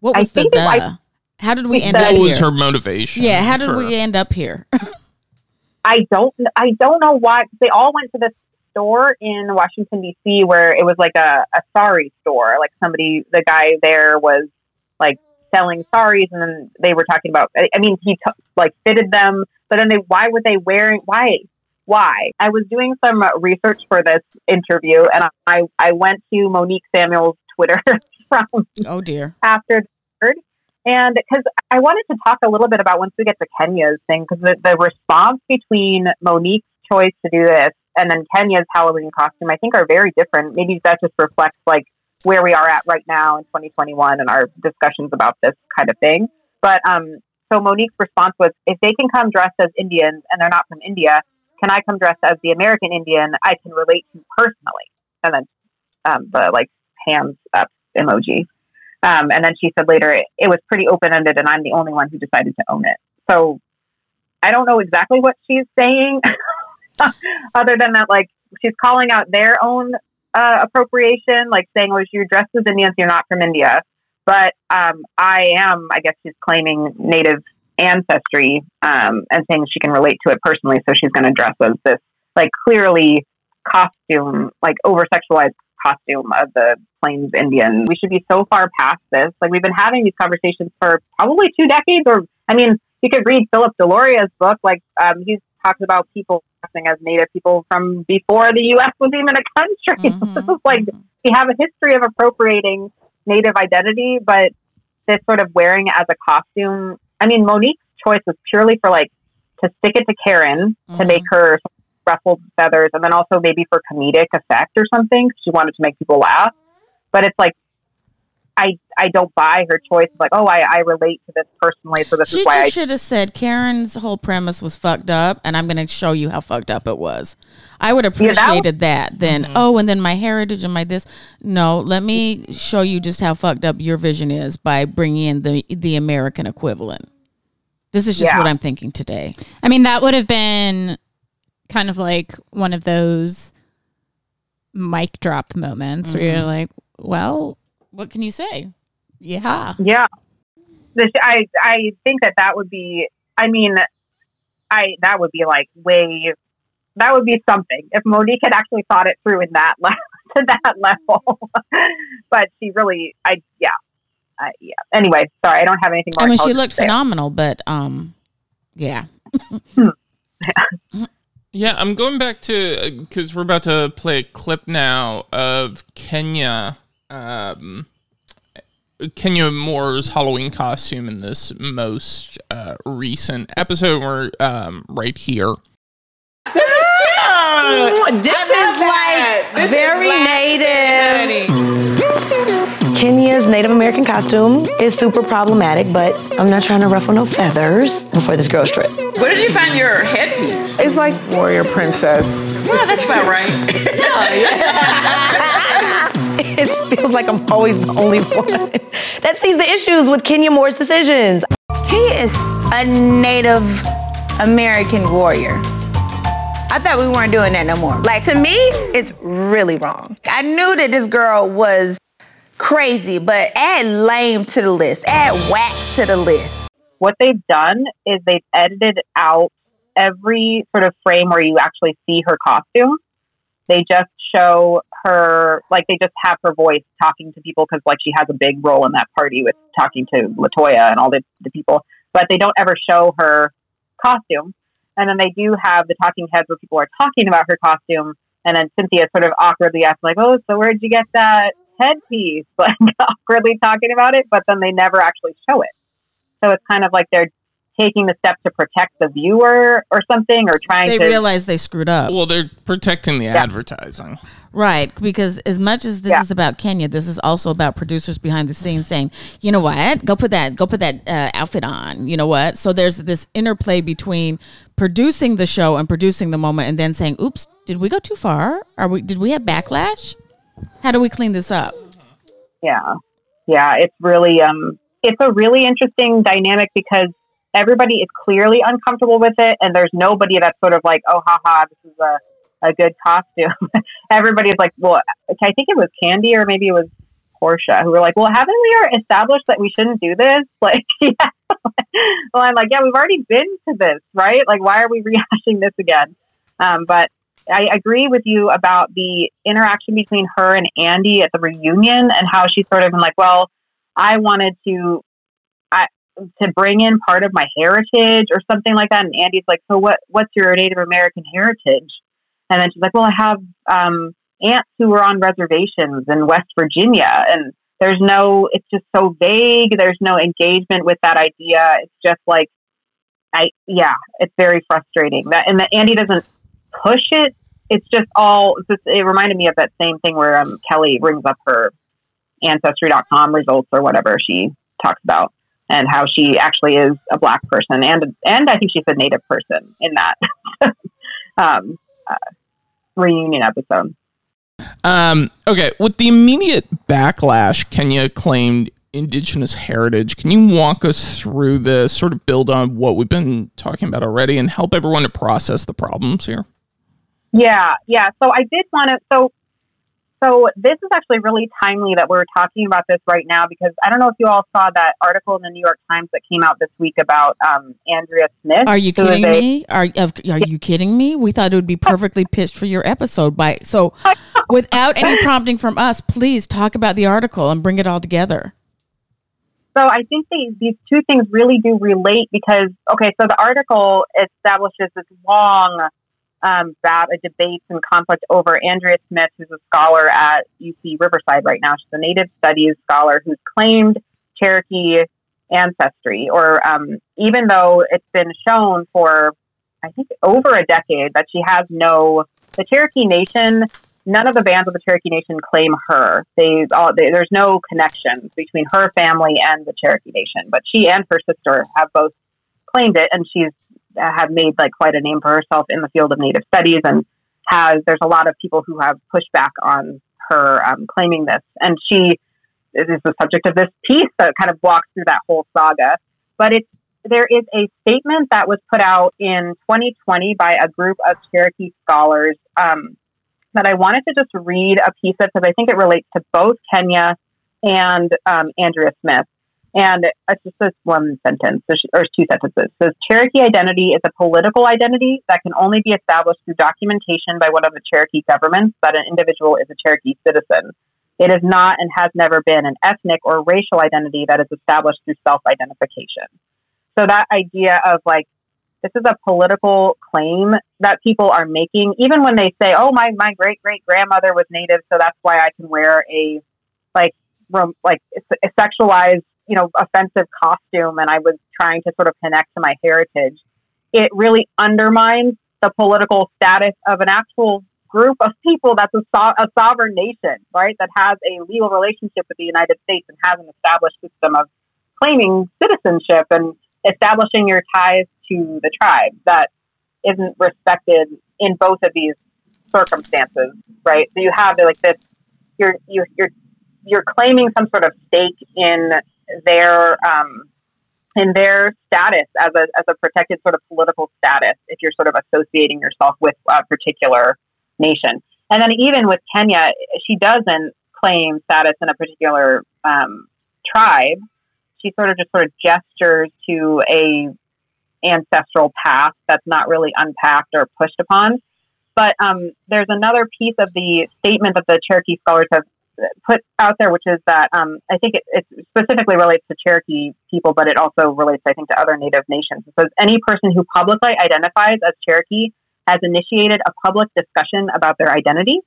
what I was the, think it- I- how did we end What up What was here? her motivation? Yeah, how did for- we end up here? I don't I don't know why they all went to this store in Washington D.C. where it was like a, a sari store. Like somebody, the guy there was like selling saris, and then they were talking about. I I mean, he t- like fitted them, but then they why were they wearing why? Why? I was doing some research for this interview, and I I went to Monique Samuel's Twitter from oh dear. after third. And because I wanted to talk a little bit about once we get to Kenya's thing, because the, the response between Monique's choice to do this and then Kenya's Halloween costume, I think, are very different. Maybe that just reflects like where we are at right now in 2021 and our discussions about this kind of thing. But um, so Monique's response was, if they can come dressed as Indians and they're not from India, can I come dressed as the American Indian I can relate to personally? And then um, the like hands up emoji. Um, and then she said later it, it was pretty open ended, and I'm the only one who decided to own it. So I don't know exactly what she's saying, other than that, like she's calling out their own uh, appropriation, like saying, "Oh, you're dressed as Indians, you're not from India." But um, I am, I guess, she's claiming Native ancestry um, and saying she can relate to it personally, so she's going to dress as this, like, clearly costume, like over sexualized costume of the Plains Indian. We should be so far past this. Like we've been having these conversations for probably two decades, or I mean, you could read Philip Deloria's book. Like um, he talks about people as Native people from before the U.S. was even a country. this is mm-hmm, like mm-hmm. we have a history of appropriating Native identity, but this sort of wearing it as a costume. I mean, Monique's choice was purely for like to stick it to Karen to mm-hmm. make her ruffled feathers, and then also maybe for comedic effect or something. She wanted to make people laugh, but it's like I I don't buy her choice. Like, oh, I, I relate to this personally, so this She is why I should have said Karen's whole premise was fucked up, and I'm going to show you how fucked up it was. I would have Yeah, that was- appreciated that. Then, oh, and then my heritage and my this. No, let me show you just how fucked up your vision is by bringing in the the American equivalent. This is just Yeah. what I'm thinking today. I mean, that would have been kind of like one of those mic drop moments where you're Mhm. like, well, what can you say? Yeah. Yeah. This, I I think that that would be. I mean, I that would be like way. That would be something if Monique had actually thought it through in that level to that level. but she really, I yeah, I, yeah. Anyway, sorry, I don't have anything more. I mean, she intelligent looked phenomenal, but um, yeah. Yeah, I'm going back to because we're about to play a clip now of Kenya, um, Kenya Moore's Halloween costume in this most uh, recent episode. We're um, right here. This is like very native. Kenya's Native American costume is super problematic, but I'm not trying to ruffle no feathers before this girl's trip. Where did you find your headpiece? It's like warrior princess. Yeah, that's about right. it feels like I'm always the only one that sees the issues with Kenya Moore's decisions. He is a Native American warrior. I thought we weren't doing that no more. Like to me, it's really wrong. I knew that this girl was crazy, but add lame to the list, add whack to the list. what they've done is they've edited out every sort of frame where you actually see her costume. They just show her like they just have her voice talking to people because like she has a big role in that party with talking to Latoya and all the, the people, but they don't ever show her costume. And then they do have the talking heads where people are talking about her costume, and then Cynthia sort of awkwardly asks like, "Oh, so where'd you get that headpiece?" Like awkwardly talking about it, but then they never actually show it. So it's kind of like they're taking the step to protect the viewer or something, or trying They to realize they screwed up. Well, they're protecting the advertising. Right, because as much as this is about Kenya, this is also about producers behind the scenes saying, "You know what? Go put that go put that uh, outfit on." You know what? So there's this interplay between producing the show and producing the moment, and then saying, "Oops, did we go too far? Are we? Did we have backlash? How do we clean this up?" yeah yeah it's really um it's a really interesting dynamic because everybody is clearly uncomfortable with it and there's nobody that's sort of like oh haha this is a, a good costume. Everybody's like well i think it was Kandi or maybe it was Porsha who were like well haven't we established that we shouldn't do this? Like yeah. Well i'm like yeah we've already been to this right? Like why are we rehashing this again? Um, but I agree with you about the interaction between her and Andy at the reunion and how she's sort of been like, well, I wanted to, I, to bring in part of my heritage or something like that. And Andy's like, so what, what's your Native American heritage? And then she's like, well, I have, um, aunts who were on reservations in West Virginia and there's no, it's just so vague. There's no engagement with that idea. It's just like, I, yeah, it's very frustrating that, and that Andy doesn't push it. It's just all. It's just, it reminded me of that same thing where um, Kelly brings up her ancestry.com results or whatever she talks about, and how she actually is a black person, and and I think she's a native person in that um, uh, reunion episode. Um, okay, with the immediate backlash Kenya claimed indigenous heritage, can you walk us through this, sort of build on what we've been talking about already, and help everyone to process the problems here? Yeah, yeah. So I did want to. So, so this is actually really timely that we're talking about this right now because I don't know if you all saw that article in the New York Times that came out this week about um, Andrea Smith. Are you kidding a- me? Are are you kidding me? We thought it would be perfectly pitched for your episode. By so, without any prompting from us, please talk about the article and bring it all together. So I think these these two things really do relate because okay, so the article establishes this long um, bout of debates and conflict over Andrea Smith, who's a scholar at UC Riverside right now. She's a Native Studies scholar who's claimed Cherokee ancestry, or um, even though it's been shown for I think over a decade that she has no the Cherokee Nation. None of the bands of the Cherokee Nation claim her. They, all, they there's no connection between her family and the Cherokee Nation, but she and her sister have both claimed it, and she's have made like quite a name for herself in the field of Native studies, and has there's a lot of people who have pushed back on her um, claiming this, and she is the subject of this piece that kind of walks through that whole saga. But it's there is a statement that was put out in 2020 by a group of Cherokee scholars um, that I wanted to just read a piece of because I think it relates to both Kenya and um, Andrea Smith. And it's just this one sentence, or two sentences. It says Cherokee identity is a political identity that can only be established through documentation by one of the Cherokee governments that an individual is a Cherokee citizen. It is not and has never been an ethnic or racial identity that is established through self identification. So that idea of like, this is a political claim that people are making, even when they say, "Oh, my my great great grandmother was Native, so that's why I can wear a like rom- like a sexualized, you know, offensive costume," and I was trying to sort of connect to my heritage. It really undermines the political status of an actual group of people that's a, so- a sovereign nation, right? That has a legal relationship with the United States and has an established system of claiming citizenship and establishing your ties to the tribe that isn't respected in both of these circumstances, right? So you have like this, you're you're you're you're claiming some sort of stake in their um, in their status as a as a protected sort of political status if you're sort of associating yourself with a particular nation. And then even with Kenya, she doesn't claim status in a particular um, tribe. She sort of just sort of gestures to a ancestral past that's not really unpacked or pushed upon. But um, there's another piece of the statement that the Cherokee scholars have put out there, which is that um, I think it, it, specifically relates to Cherokee people, but it also relates, I think, to other Native nations. It says any person who publicly identifies as Cherokee has initiated a public discussion about their identity,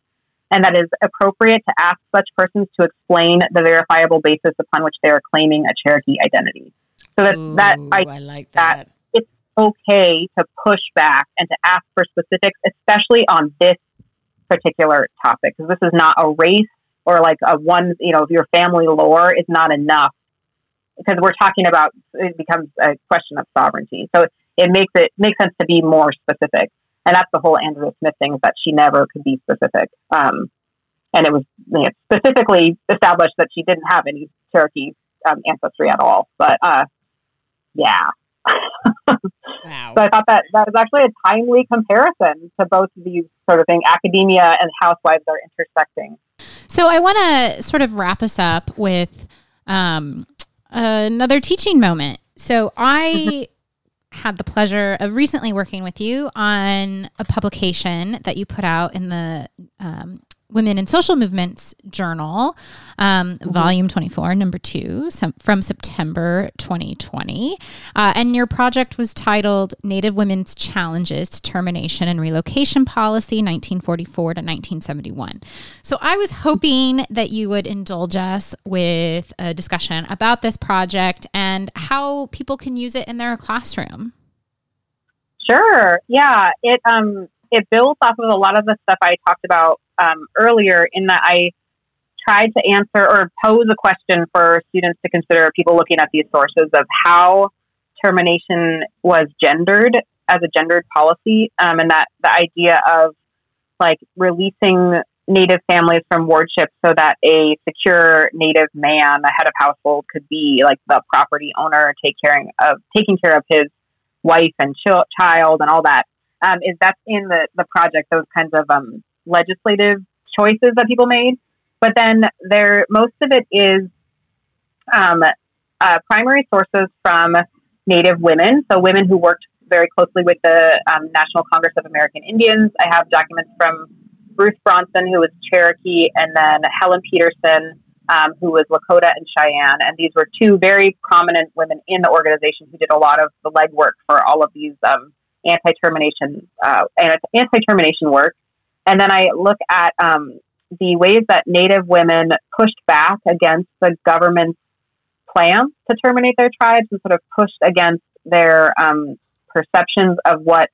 and that is appropriate to ask such persons to explain the verifiable basis upon which they are claiming a Cherokee identity. So that Ooh, that I, I like that. that it's okay to push back and to ask for specifics, especially on this particular topic, because this is not a race or like a one, you know, if your family lore is not enough because we're talking about it becomes a question of sovereignty. So it makes it makes sense to be more specific, and that's the whole Andrea Smith thing is that she never could be specific. Um, and it was you know, specifically established that she didn't have any Cherokee um, ancestry at all. But uh, yeah. Wow. So I thought that that was actually a timely comparison to both of these sort of thing. Academia and housewives are intersecting. So I want to sort of wrap us up with um, another teaching moment. So I had the pleasure of recently working with you on a publication that you put out in the um, Women in Social Movements Journal, um, volume 24, number two, some, from September 2020. Uh, and your project was titled Native Women's Challenges to Termination and Relocation Policy, 1944 to 1971. So I was hoping that you would indulge us with a discussion about this project and how people can use it in their classroom. Sure. Yeah. It um it builds off of a lot of the stuff I talked about um, earlier in that I tried to answer or pose a question for students to consider people looking at these sources of how termination was gendered as a gendered policy um, and that the idea of like releasing native families from wardship so that a secure native man the head of household could be like the property owner take caring of taking care of his wife and ch- child and all that um, is that's in the, the project those kinds of um, legislative choices that people made. But then there most of it is um, uh, primary sources from native women. So women who worked very closely with the um, national congress of american indians. I have documents from ruth bronson who was cherokee and then helen peterson um, who was lakota and cheyenne. And these were two very prominent women in the organization who did a lot of the legwork for all of these um, anti-termination uh, anti-termination work and then I look at um, the ways that Native women pushed back against the government's plans to terminate their tribes and sort of pushed against their um, perceptions of what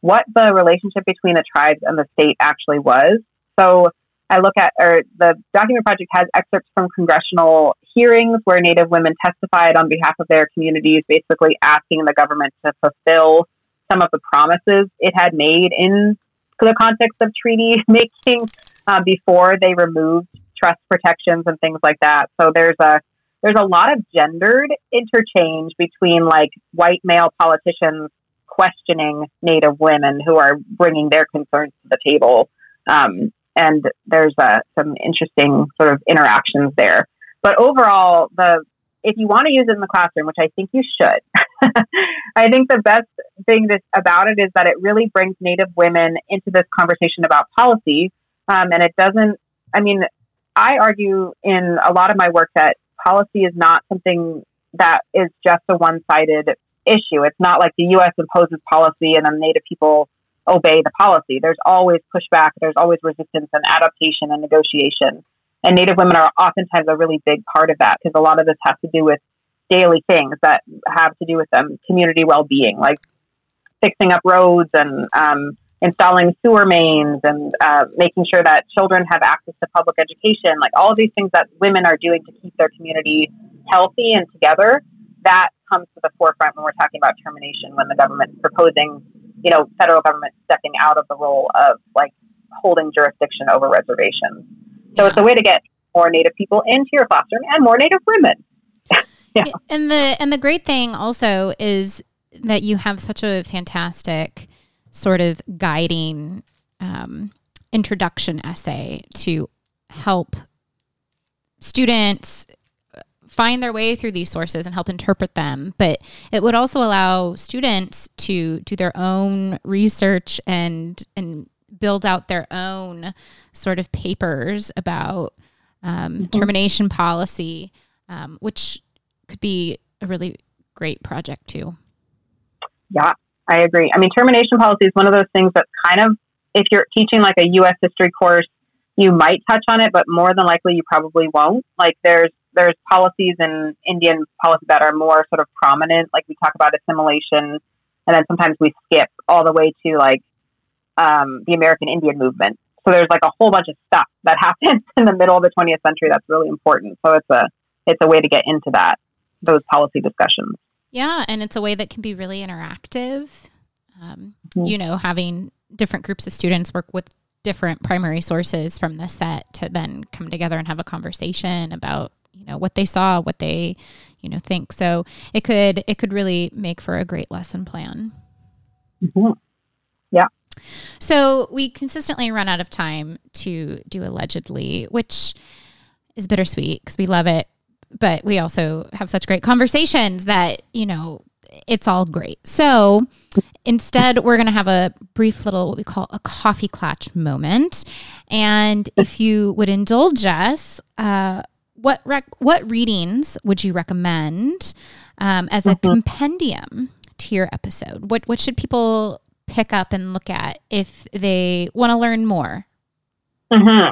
what the relationship between the tribes and the state actually was. So I look at, or the document project has excerpts from congressional hearings where Native women testified on behalf of their communities, basically asking the government to fulfill some of the promises it had made in the context of treaty making uh, before they removed trust protections and things like that. So there's a there's a lot of gendered interchange between like white male politicians questioning Native women who are bringing their concerns to the table, um, and there's uh, some interesting sort of interactions there. But overall, the if you want to use it in the classroom, which I think you should, I think the best thing this, about it is that it really brings Native women into this conversation about policy. Um, and it doesn't, I mean, I argue in a lot of my work that policy is not something that is just a one sided issue. It's not like the U.S. imposes policy and then Native people obey the policy. There's always pushback, there's always resistance and adaptation and negotiation. And Native women are oftentimes a really big part of that because a lot of this has to do with daily things that have to do with um, community well being, like fixing up roads and um, installing sewer mains and uh, making sure that children have access to public education, like all these things that women are doing to keep their community healthy and together. That comes to the forefront when we're talking about termination, when the government's proposing, you know, federal government stepping out of the role of like holding jurisdiction over reservations. So it's a way to get more Native people into your classroom and more Native women. yeah. And the and the great thing also is that you have such a fantastic sort of guiding um, introduction essay to help students find their way through these sources and help interpret them but it would also allow students to do their own research and and build out their own sort of papers about um, termination policy, um, which could be a really great project too. Yeah, I agree. I mean, termination policy is one of those things that kind of, if you're teaching like a U.S. history course, you might touch on it, but more than likely you probably won't. Like there's there's policies in Indian policy that are more sort of prominent. Like we talk about assimilation, and then sometimes we skip all the way to like um, the American Indian movement. So there's like a whole bunch of stuff that happens in the middle of the 20th century that's really important. So it's a it's a way to get into that those policy discussions. Yeah, and it's a way that can be really interactive. Um, Mhm. You know, having different groups of students work with different primary sources from the set to then come together and have a conversation about you know what they saw, what they you know think. So it could it could really make for a great lesson plan. Yeah. So we consistently run out of time to do allegedly, which is bittersweet because we love it, but we also have such great conversations that, you know, it's all great. So instead, we're going to have a brief little, what we call a coffee clutch moment. And if you would indulge us, uh, what rec- what readings would you recommend um, as a compendium to your episode? What what should people pick up and look at if they want to learn more? hmm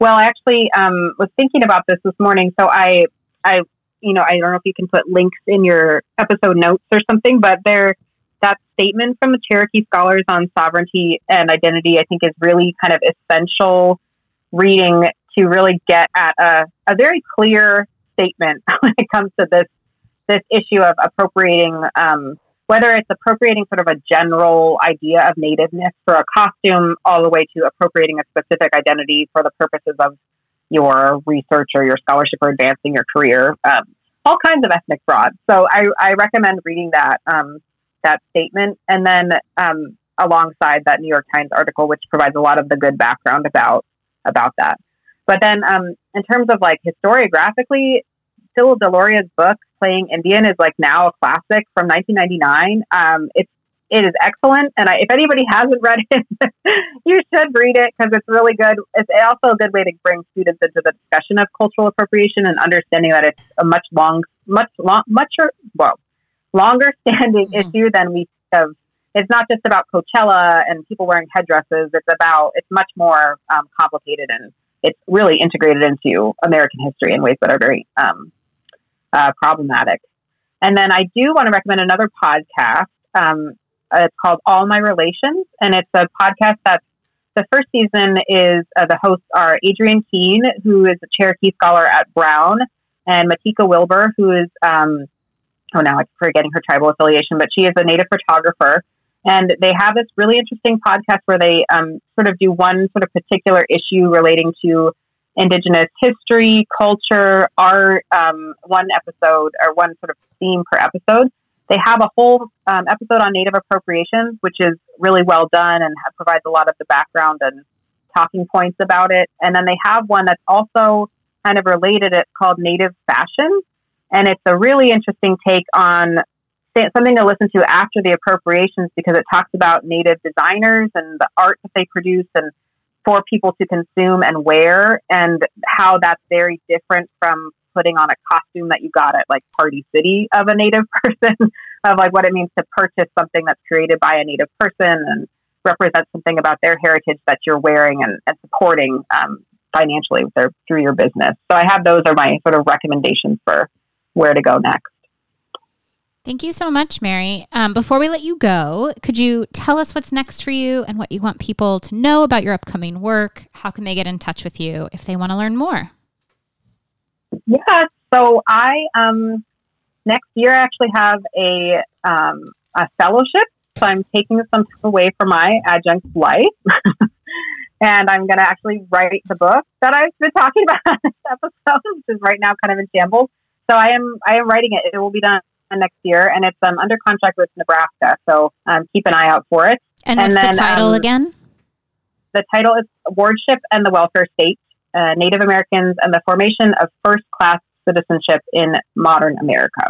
Well, I actually um, was thinking about this this morning. So I, I, you know, I don't know if you can put links in your episode notes or something, but there, that statement from the Cherokee scholars on sovereignty and identity, I think, is really kind of essential reading to really get at a, a very clear statement when it comes to this this issue of appropriating um, whether it's appropriating sort of a general idea of nativeness for a costume all the way to appropriating a specific identity for the purposes of your research or your scholarship or advancing your career um, all kinds of ethnic fraud. So I, I recommend reading that um, that statement. And then um, alongside that new york times article which provides a lot of the good background about about that. But then um, in terms of like historiographically Phil Deloria's book playing Indian is like now a classic from 1999. Um, it's it is excellent, and I, if anybody hasn't read it, you should read it because it's really good. It's also a good way to bring students into the discussion of cultural appropriation and understanding that it's a much long, much long, much well, longer standing issue than we have. It's not just about Coachella and people wearing headdresses. It's about it's much more um, complicated and it's really integrated into American history in ways that are very um, uh, problematic. And then I do want to recommend another podcast. Um, uh, it's called All My Relations, and it's a podcast that's the first season is uh, the hosts are Adrienne Keene, who is a Cherokee scholar at Brown, and Matika Wilbur, who is um, oh now I'm forgetting her tribal affiliation, but she is a native photographer. And they have this really interesting podcast where they um, sort of do one sort of particular issue relating to Indigenous history, culture, art, um, one episode or one sort of theme per episode. They have a whole um, episode on Native appropriations, which is really well done and provides a lot of the background and talking points about it. And then they have one that's also kind of related. It's called Native Fashion. And it's a really interesting take on something to listen to after the appropriations because it talks about Native designers and the art that they produce and for people to consume and wear and how that's very different from putting on a costume that you got at like Party City of a native person of like what it means to purchase something that's created by a native person and represents something about their heritage that you're wearing and, and supporting um, financially with their, through your business. So I have those are my sort of recommendations for where to go next. Thank you so much, Mary. Um, before we let you go, could you tell us what's next for you and what you want people to know about your upcoming work? How can they get in touch with you if they want to learn more? Yeah. So I um next year I actually have a um a fellowship. So I'm taking some time away from my adjunct life. and I'm gonna actually write the book that I've been talking about this episode, which is right now kind of in shambles. So I am I am writing it. It will be done next year and it's um under contract with Nebraska. So um keep an eye out for it. And what's the title um, again? The title is Wardship and the Welfare State, uh, Native Americans and the Formation of First Class Citizenship in Modern America.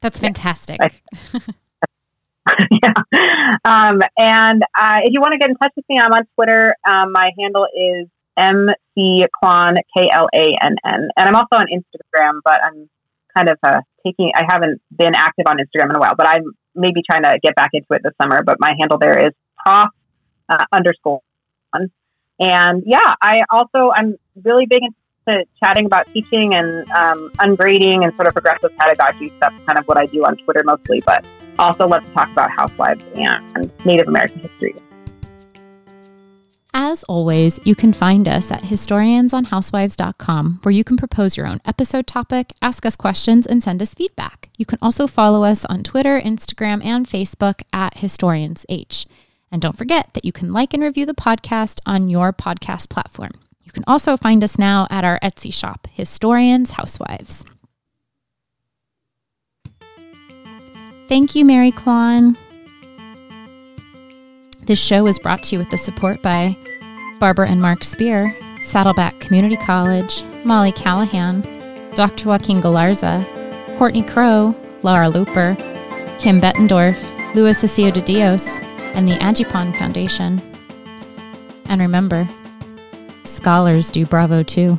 That's fantastic. yeah. Um, and uh, if you want to get in touch with me, I'm on Twitter. Um, my handle is MC Klann, K L A N N. And I'm also on Instagram, but I'm kind of uh, taking, I haven't been active on Instagram in a while, but I'm maybe trying to get back into it this summer. But my handle there is prof uh, underscore. One. And yeah, I also, I'm really big into chatting about teaching and um, ungrading and sort of progressive pedagogy. That's kind of what I do on Twitter mostly, but also love to talk about housewives and Native American history. As always, you can find us at historiansonhousewives.com, where you can propose your own episode topic, ask us questions, and send us feedback. You can also follow us on Twitter, Instagram, and Facebook at HistoriansH. And don't forget that you can like and review the podcast on your podcast platform. You can also find us now at our Etsy shop, Historians Housewives. Thank you, Mary Klann. This show is brought to you with the support by Barbara and Mark Spear, Saddleback Community College, Molly Callahan, Dr. Joaquin Galarza, Courtney Crow, Laura Looper, Kim Bettendorf, Luis Acio de Dios, and the Agipon Foundation. And remember, scholars do Bravo too.